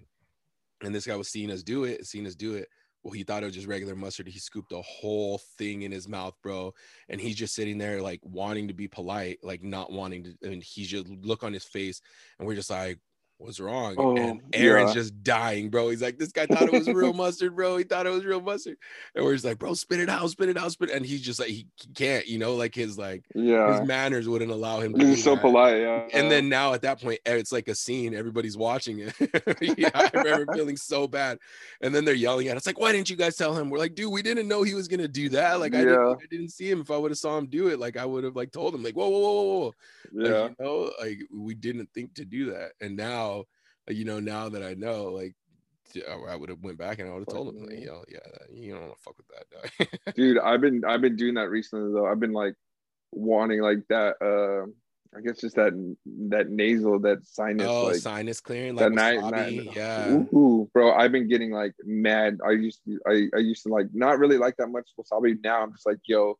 And this guy was seeing us do it, seeing us do it. Well, he thought it was just regular mustard. He scooped the whole thing in his mouth, bro. And he's just sitting there, like wanting to be polite, like not wanting to. And he just look on his face, and we're just like, was wrong. Oh, and Aaron's yeah. just dying, bro. He's like, this guy thought it was real mustard, bro. He thought it was real mustard. And we're just like, bro, spit it out, spit it out, spit it. And he's just like, he, he can't, you know, like his like Yeah. his manners wouldn't allow him to He's so that. polite. Yeah. And then now at that point, it's like a scene. Everybody's watching it. yeah, I remember feeling so bad. And then they're yelling at us, like, why didn't you guys tell him? We're like, dude, we didn't know he was gonna do that. Like, I, Yeah. didn't, I didn't see him. If I would have saw him do it, like I would have like told him, like, whoa, whoa, whoa, whoa, whoa. Like, yeah. you know, like we didn't think to do that. And now, like, you know, now that I know, like I- would have went back and I would have told him, like, yo, yeah, you don't want to fuck with that, dog. Dude, I've been I've been doing that recently though. I've been like wanting like that uh I guess just that that nasal, that sinus oh, like sinus clearing, that like night, night- yeah. Ooh, bro, I've been getting like mad. I used to I, I used to like not really like that much wasabi. Now I'm just like, yo,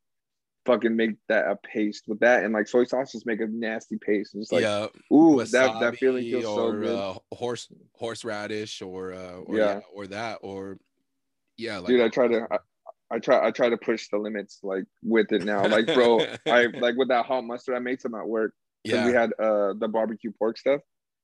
fucking make that a paste with that and like soy sauce just make a nasty paste. And just like, yeah, ooh, that that feeling feels so or good. uh, horse horseradish or uh, or Yeah. yeah. or that or yeah, like Dude, I try to I, I try I try to push the limits like with it now. Like, bro, I like with that hot mustard, I made some at work. yeah, we had uh the barbecue pork stuff.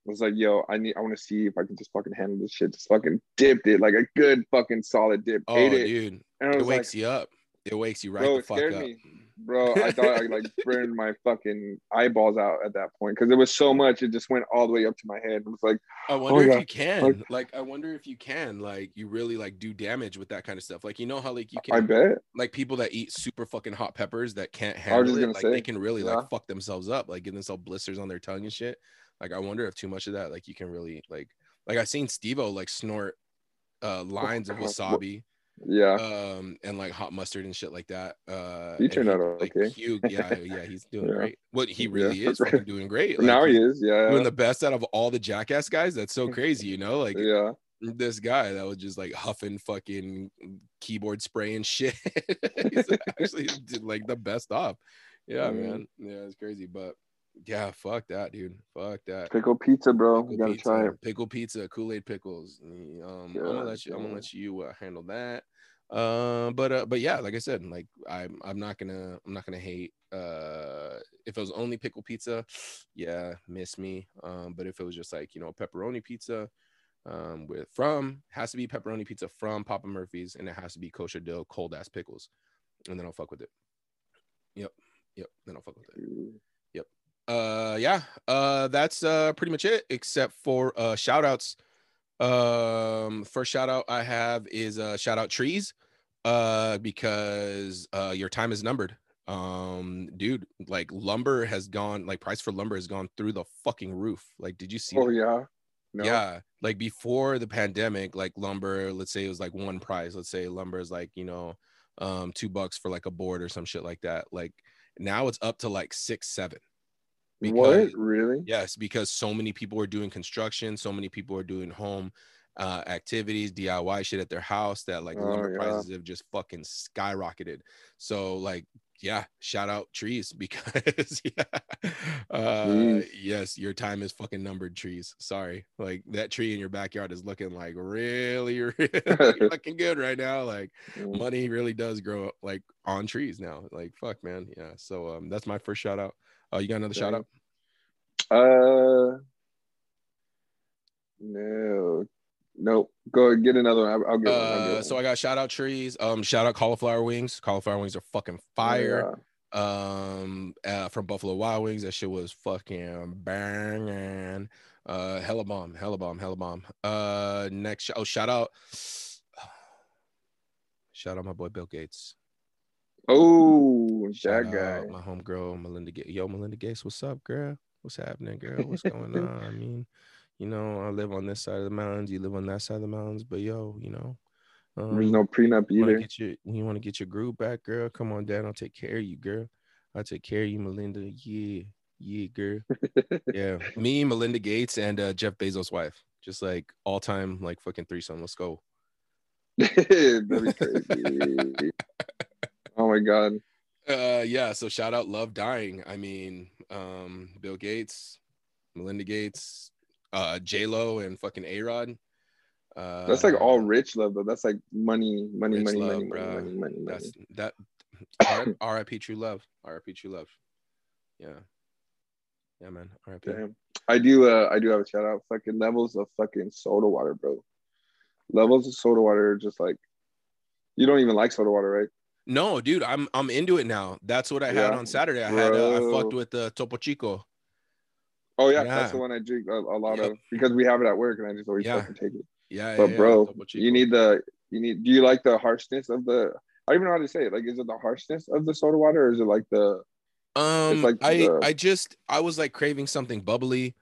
I was like, yo, I need I want to see if I can just fucking handle this shit. Just fucking dipped it like a good fucking solid dip. oh Ate it. dude, and it wakes like, you up. It wakes you right bro, the fuck up. me. Bro, I thought I like burned my fucking eyeballs out at that point because it was so much. It just went all the way up to my head. It was like, I wonder if God. you can, like, I wonder if you can, like, you really like do damage with that kind of stuff. Like, you know how like you can. I bet. like, people that eat super fucking hot peppers that can't handle it, like, say, they can really yeah. like fuck themselves up, like, get themselves blisters on their tongue and shit. Like, I wonder if too much of that, like, you can really like, like, I've seen Steve-O like snort uh lines of wasabi Yeah. um and like hot mustard and shit like that uh He turned out like, okay. Hugh, yeah yeah he's doing Yeah. great what he Yeah. really is fucking doing great like, now he is. Yeah. doing the best out of all the jackass guys that's so crazy you know like yeah. this guy that was just like huffing fucking keyboard spray and shit he's actually did like the best off yeah Mhm. man yeah it's crazy but yeah fuck that dude fuck that Pickle pizza, bro. Pickle You gotta pizza, try it. Pickle pizza, Kool Aid pickles. Um, I'm gonna let you. I'm gonna let you uh, handle that. Um, but uh, but yeah, like I said, like I'm I'm not gonna I'm not gonna hate. Uh, if it was only pickle pizza, yeah, miss me. Um, but if it was just like you know pepperoni pizza, um, with from has to be pepperoni pizza from Papa Murphy's, and it has to be kosher dill, cold ass pickles, and then I'll fuck with it. Yep, yep. Then I'll fuck with it uh yeah uh that's uh pretty much it except for uh shout outs um first shout out i have is uh shout out trees uh because uh your time is numbered um dude like lumber has gone like price for lumber has gone through the fucking roof like did you see Oh that? yeah. No. Yeah, like before the pandemic, like lumber, let's say it was like one price. Let's say lumber is like, you know, um, two bucks for like a board or some shit like that. Like now it's up to like six, seven. What? Really? Yes, because so many people are doing construction, so many people are doing home uh activities, DIY shit at their house that like Oh, lumber yeah. prices have just fucking skyrocketed. So like yeah, shout out trees because yeah. Uh yes, your time is fucking numbered trees. Sorry. Like that tree in your backyard is looking like really, really looking good right now. Like Mm. money really does grow like on trees now. Like fuck man. Yeah. So um that's my first shout out. Uh you got another shout out? Uh, no, nope. Go ahead, get another one. I'll, I'll get one. I'll get Uh, one. so I got shout out trees. Um, shout out cauliflower wings. Cauliflower wings are fucking fire. Um, uh, from Buffalo Wild Wings, that shit was fucking banging. Uh, hella bomb, hella bomb, hella bomb. Uh, next, oh, shout out, shout out my boy Bill Gates. Oh, Shout that guy. my homegirl Melinda Gates. Yo, Melinda Gates, what's up, girl? What's happening, girl? What's going on? I mean, you know, I live on this side of the mountains. You live on that side of the mountains, but yo, you know, um, There's no prenup you either. get your you want to get your groove back, girl? Come on down. I'll take care of you, girl. I'll take care of you, Melinda. Yeah, yeah, girl. yeah, me, Melinda Gates, and uh, Jeff Bezos' wife. Just like all time, like fucking threesome. Let's go. That'd be crazy. Oh my god. Uh, yeah. So shout out, love dying. I mean, um, Bill Gates, Melinda Gates, uh, J Lo, and fucking A Rod. Uh, That's like all rich love though. That's like money, money, money, love, money, money, money, money, money. That's that. R.I.P. True Love. R.I.P. True Love. Yeah. Yeah, man. RIP. Damn. I do. Uh, I do have a shout out. Fucking levels of fucking soda water, bro. Levels of soda water, are just like you don't even like soda water, right? No, dude, I'm I'm into it now. That's what I had on Saturday. I had uh, I fucked with uh, Topo Chico. Oh yeah, Yeah. that's the one I drink a, a lot Yep. of because we have it at work, and I just always Yeah. fucking take it. Yeah, But yeah, yeah, bro, you need the you need. Do you like the harshness of the? I don't even know how to say it. Like, is it the harshness of the soda water, or is it like the? Um, like I the- I just I was like craving something bubbly,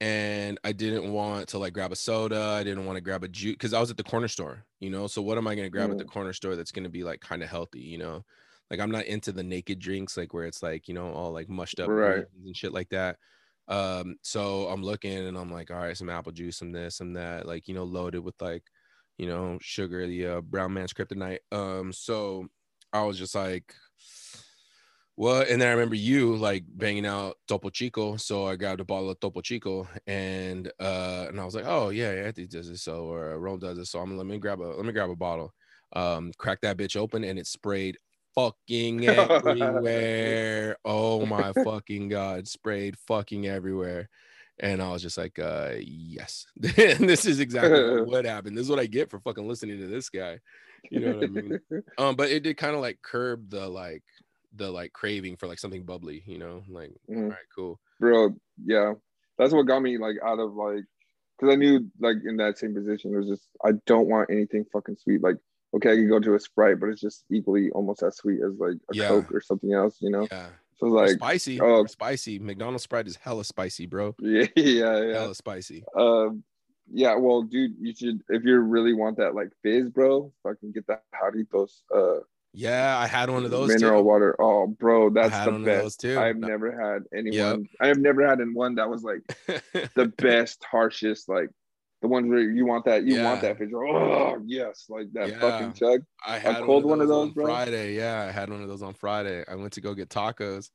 and I didn't want to like grab a soda. I didn't want to grab a juice because I was at the corner store, you know. So what am I gonna grab at the Mm. corner store that's gonna be like kind of healthy, you know? Like I'm not into the naked drinks, like where it's like you know all like mushed up Right. and shit like that. Um, so I'm looking and I'm like, all right, some apple juice, some this, some that, like you know, loaded with like, you know, sugar, the uh, brown man's kryptonite. Um, so I was just like, what? And then I remember you like banging out Topo Chico. So I grabbed a bottle of Topo Chico and uh and I was like, oh yeah, Anthony does this so or Rome does this. So I'm let me grab a let me grab a bottle. Um crack that bitch open and it sprayed fucking everywhere. oh my fucking god, sprayed fucking everywhere. And I was just like, uh, yes, this is exactly what happened. This is what I get for fucking listening to this guy. You know what I mean? um but it did kind of like curb the like the like craving for like something bubbly you know like Mhm. all right cool. Bro yeah. That's what got me like out of like because i knew like in that same position it was just i don't want anything fucking sweet. Like okay i can go to a sprite but it's just equally almost as sweet as like a Yeah. coke or something else you know? Yeah. So Or like spicy. oh. or spicy. Mcdonald's sprite is hella spicy bro. Yeah yeah yeah. Hella spicy. Um yeah well dude you should if you really want that like fizz bro fucking get that Jarritos uh yeah i had one of those mineral too water oh bro that's the one of best those too. i've No. never had anyone i've never had in one that was like the best, harshest, like the ones where you want that, you want Yeah. that picture. Oh yes, like that Yeah. fucking chug. I had cold one of those, on bro? Friday. Yeah, I had one of those on Friday. I went to go get tacos.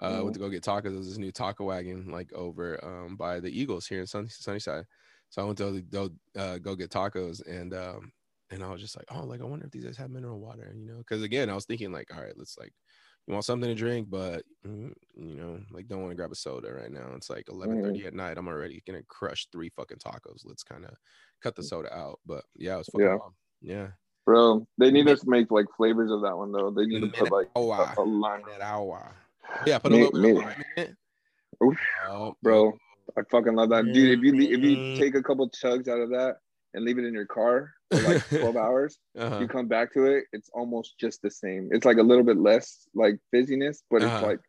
Uh, I Mhm. went to go get tacos. There's this new taco wagon like over um by the Eagles here in Sun- Sunnyside. So I went to go uh, go get tacos and um and I was just like, oh, like I wonder if these guys have mineral water, you know? Because again, I was thinking like, all right, let's like, you want something to drink, but mm, you know, like don't want to grab a soda right now. It's like 11:30 at night. I'm already gonna crush three fucking tacos. Let's kind of cut the soda out. But yeah, it was fucking Yeah. bomb. Yeah. Bro, they need us to make like flavors of that one though. They need to put like a, a lime. Minute. Yeah, put a little bit of lime in it. Oof, Oh, bro, I fucking love that, dude. If you if you Mhm. take a couple chugs out of that and leave it in your car for like 12 hours, Uh-huh. you come back to it, it's almost just the same. It's like a little bit less like fizziness, but Uh-huh. it's like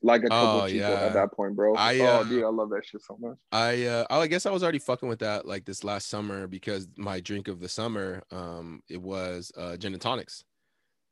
like a couple Oh, yeah. at that point, bro. I, oh, uh, dude, I love that shit so much. I uh I guess I was already fucking with that like this last summer because my drink of the summer um it was uh gin and tonics.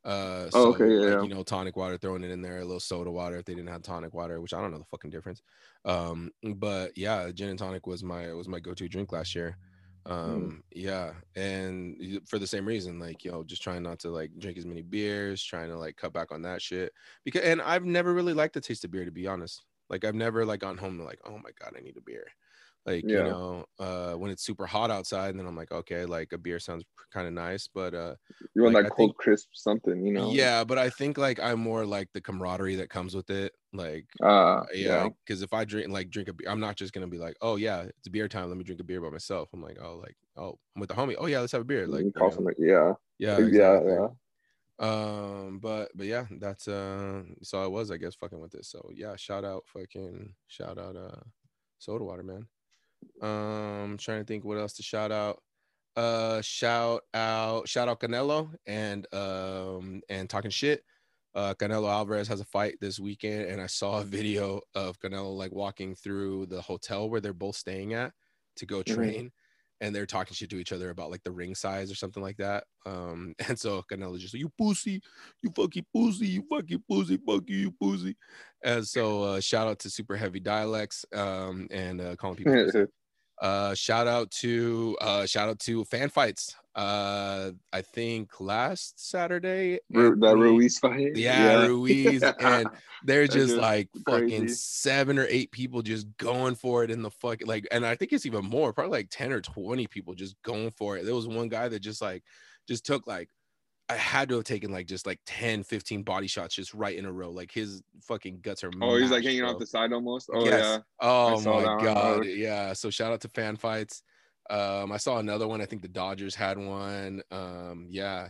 Uh Oh, so, okay, yeah, like, you know tonic water throwing it in there a little soda water if they didn't have tonic water which I don't know the fucking difference. Um but yeah gin and tonic was my was my go-to drink last year. Mm. Um yeah and for the same reason like you know just trying not to like drink as many beers trying to like cut back on that shit because and I've never really liked the taste of beer to be honest. Like I've never like gone home and like, oh my god, I need a beer. Like you know, uh, when it's super hot outside, and then I'm like, okay, like a beer sounds kind of nice, but uh, You want like, that I cold think- crisp something, you know? yeah, but I think like I'm more like the camaraderie that comes with it. Like Uh, yeah, yeah. because if I drink like drink a beer, I'm not just gonna be like, oh yeah, it's beer time. Let me drink a beer by myself. I'm like, oh like oh I'm with the homie. Oh yeah, let's have a beer. Like know, yeah, yeah, yeah, exactly. yeah. Um, but but yeah, that's uh so I was I guess fucking with this. So yeah, shout out fucking shout out uh soda water man. Um trying to think what else to shout out. Uh shout out shout out Canelo and um and talking shit. Uh Canelo Alvarez has a fight this weekend and I saw a video of Canelo like walking through the hotel where they're both staying at to go Mhm. train and they're talking shit to each other about like the ring size or something like that. Um, and so Canelo just like, you pussy, you fucking pussy, you fucking pussy, fuck you, you pussy. And so uh, shout out to Super Heavy Dialects um, and uh, calling people. Uh, shout out to uh, shout out to fan fights. Uh, I think last Saturday. Ru- that Ruiz fight. Yeah, Ruiz and they're just just like fucking seven or eight people just going for it in the fucking like, and I think it's even more, probably like 10 or 20 people just going for it. There was one guy that just like just took like I had to have taken like just like 10, 15 body shots just right in a row. Like his fucking guts are. Oh, he's like hanging bro. off the side almost. Oh Yes. yeah. Oh my god. Yeah. So shout out to fan fights. Um, I saw another one. I think the Dodgers had one. Um, yeah.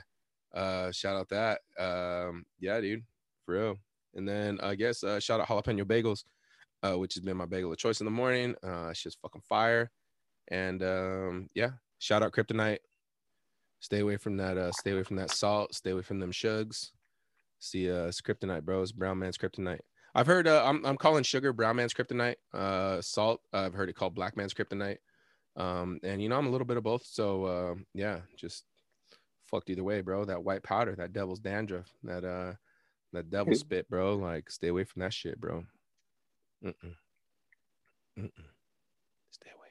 Uh, shout out that. Um, yeah, dude, for real. And then I guess uh, shout out jalapeno bagels, uh, which has been my bagel of choice in the morning. Uh, it's just fucking fire. And um, yeah, shout out Kryptonite. Stay away from that. Uh, stay away from that salt. Stay away from them shugs. See, uh, it's Kryptonite, bros. Brown man's Kryptonite. I've heard. Uh, I'm I'm calling sugar brown man's Kryptonite. Uh, salt. I've heard it called black man's Kryptonite. Um, and you know I'm a little bit of both. So uh, yeah, just fucked either way, bro. That white powder, that devil's dandruff, that uh, that devil spit, bro. Like, stay away from that shit, bro. Mm-mm. Mm-mm. Stay away.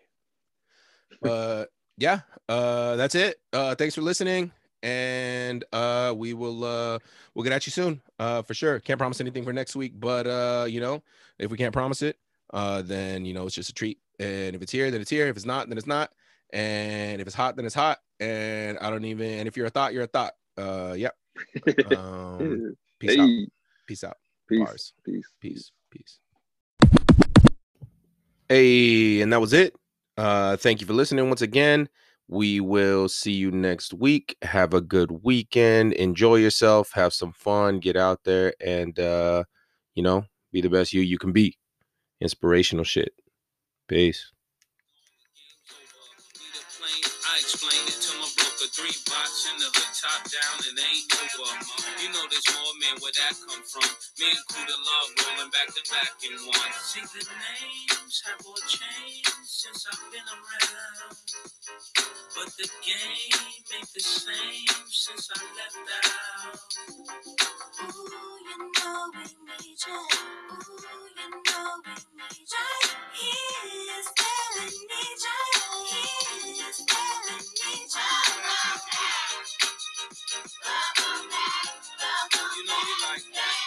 But yeah, uh, that's it. Uh, thanks for listening, and uh, we will uh, we'll get at you soon, uh, for sure. Can't promise anything for next week, but uh, you know, if we can't promise it, uh, then you know it's just a treat. And if it's here, then it's here. If it's not, then it's not. And if it's hot, then it's hot. And I don't even. And if you're a thought, you're a thought. Uh, yep. Um, peace out. Peace out. peace, Bars. peace, Peace. Peace. Hey, and that was it. Uh, thank you for listening once again. We will see you next week. Have a good weekend. Enjoy yourself. Have some fun. Get out there and uh, you know, be the best you you can be. Inspirational shit. Peace. Three box in the hood, top down, and ain't over. You know there's more, man. Where that come from? Me and Kuda love rolling back to back in one. See the names have all changed since I've been around, but the game ain't the same since I left out. Ooh, you know we need you. Ooh, you know we need you. He is there, we need you. He is there, we need you. You know you like that.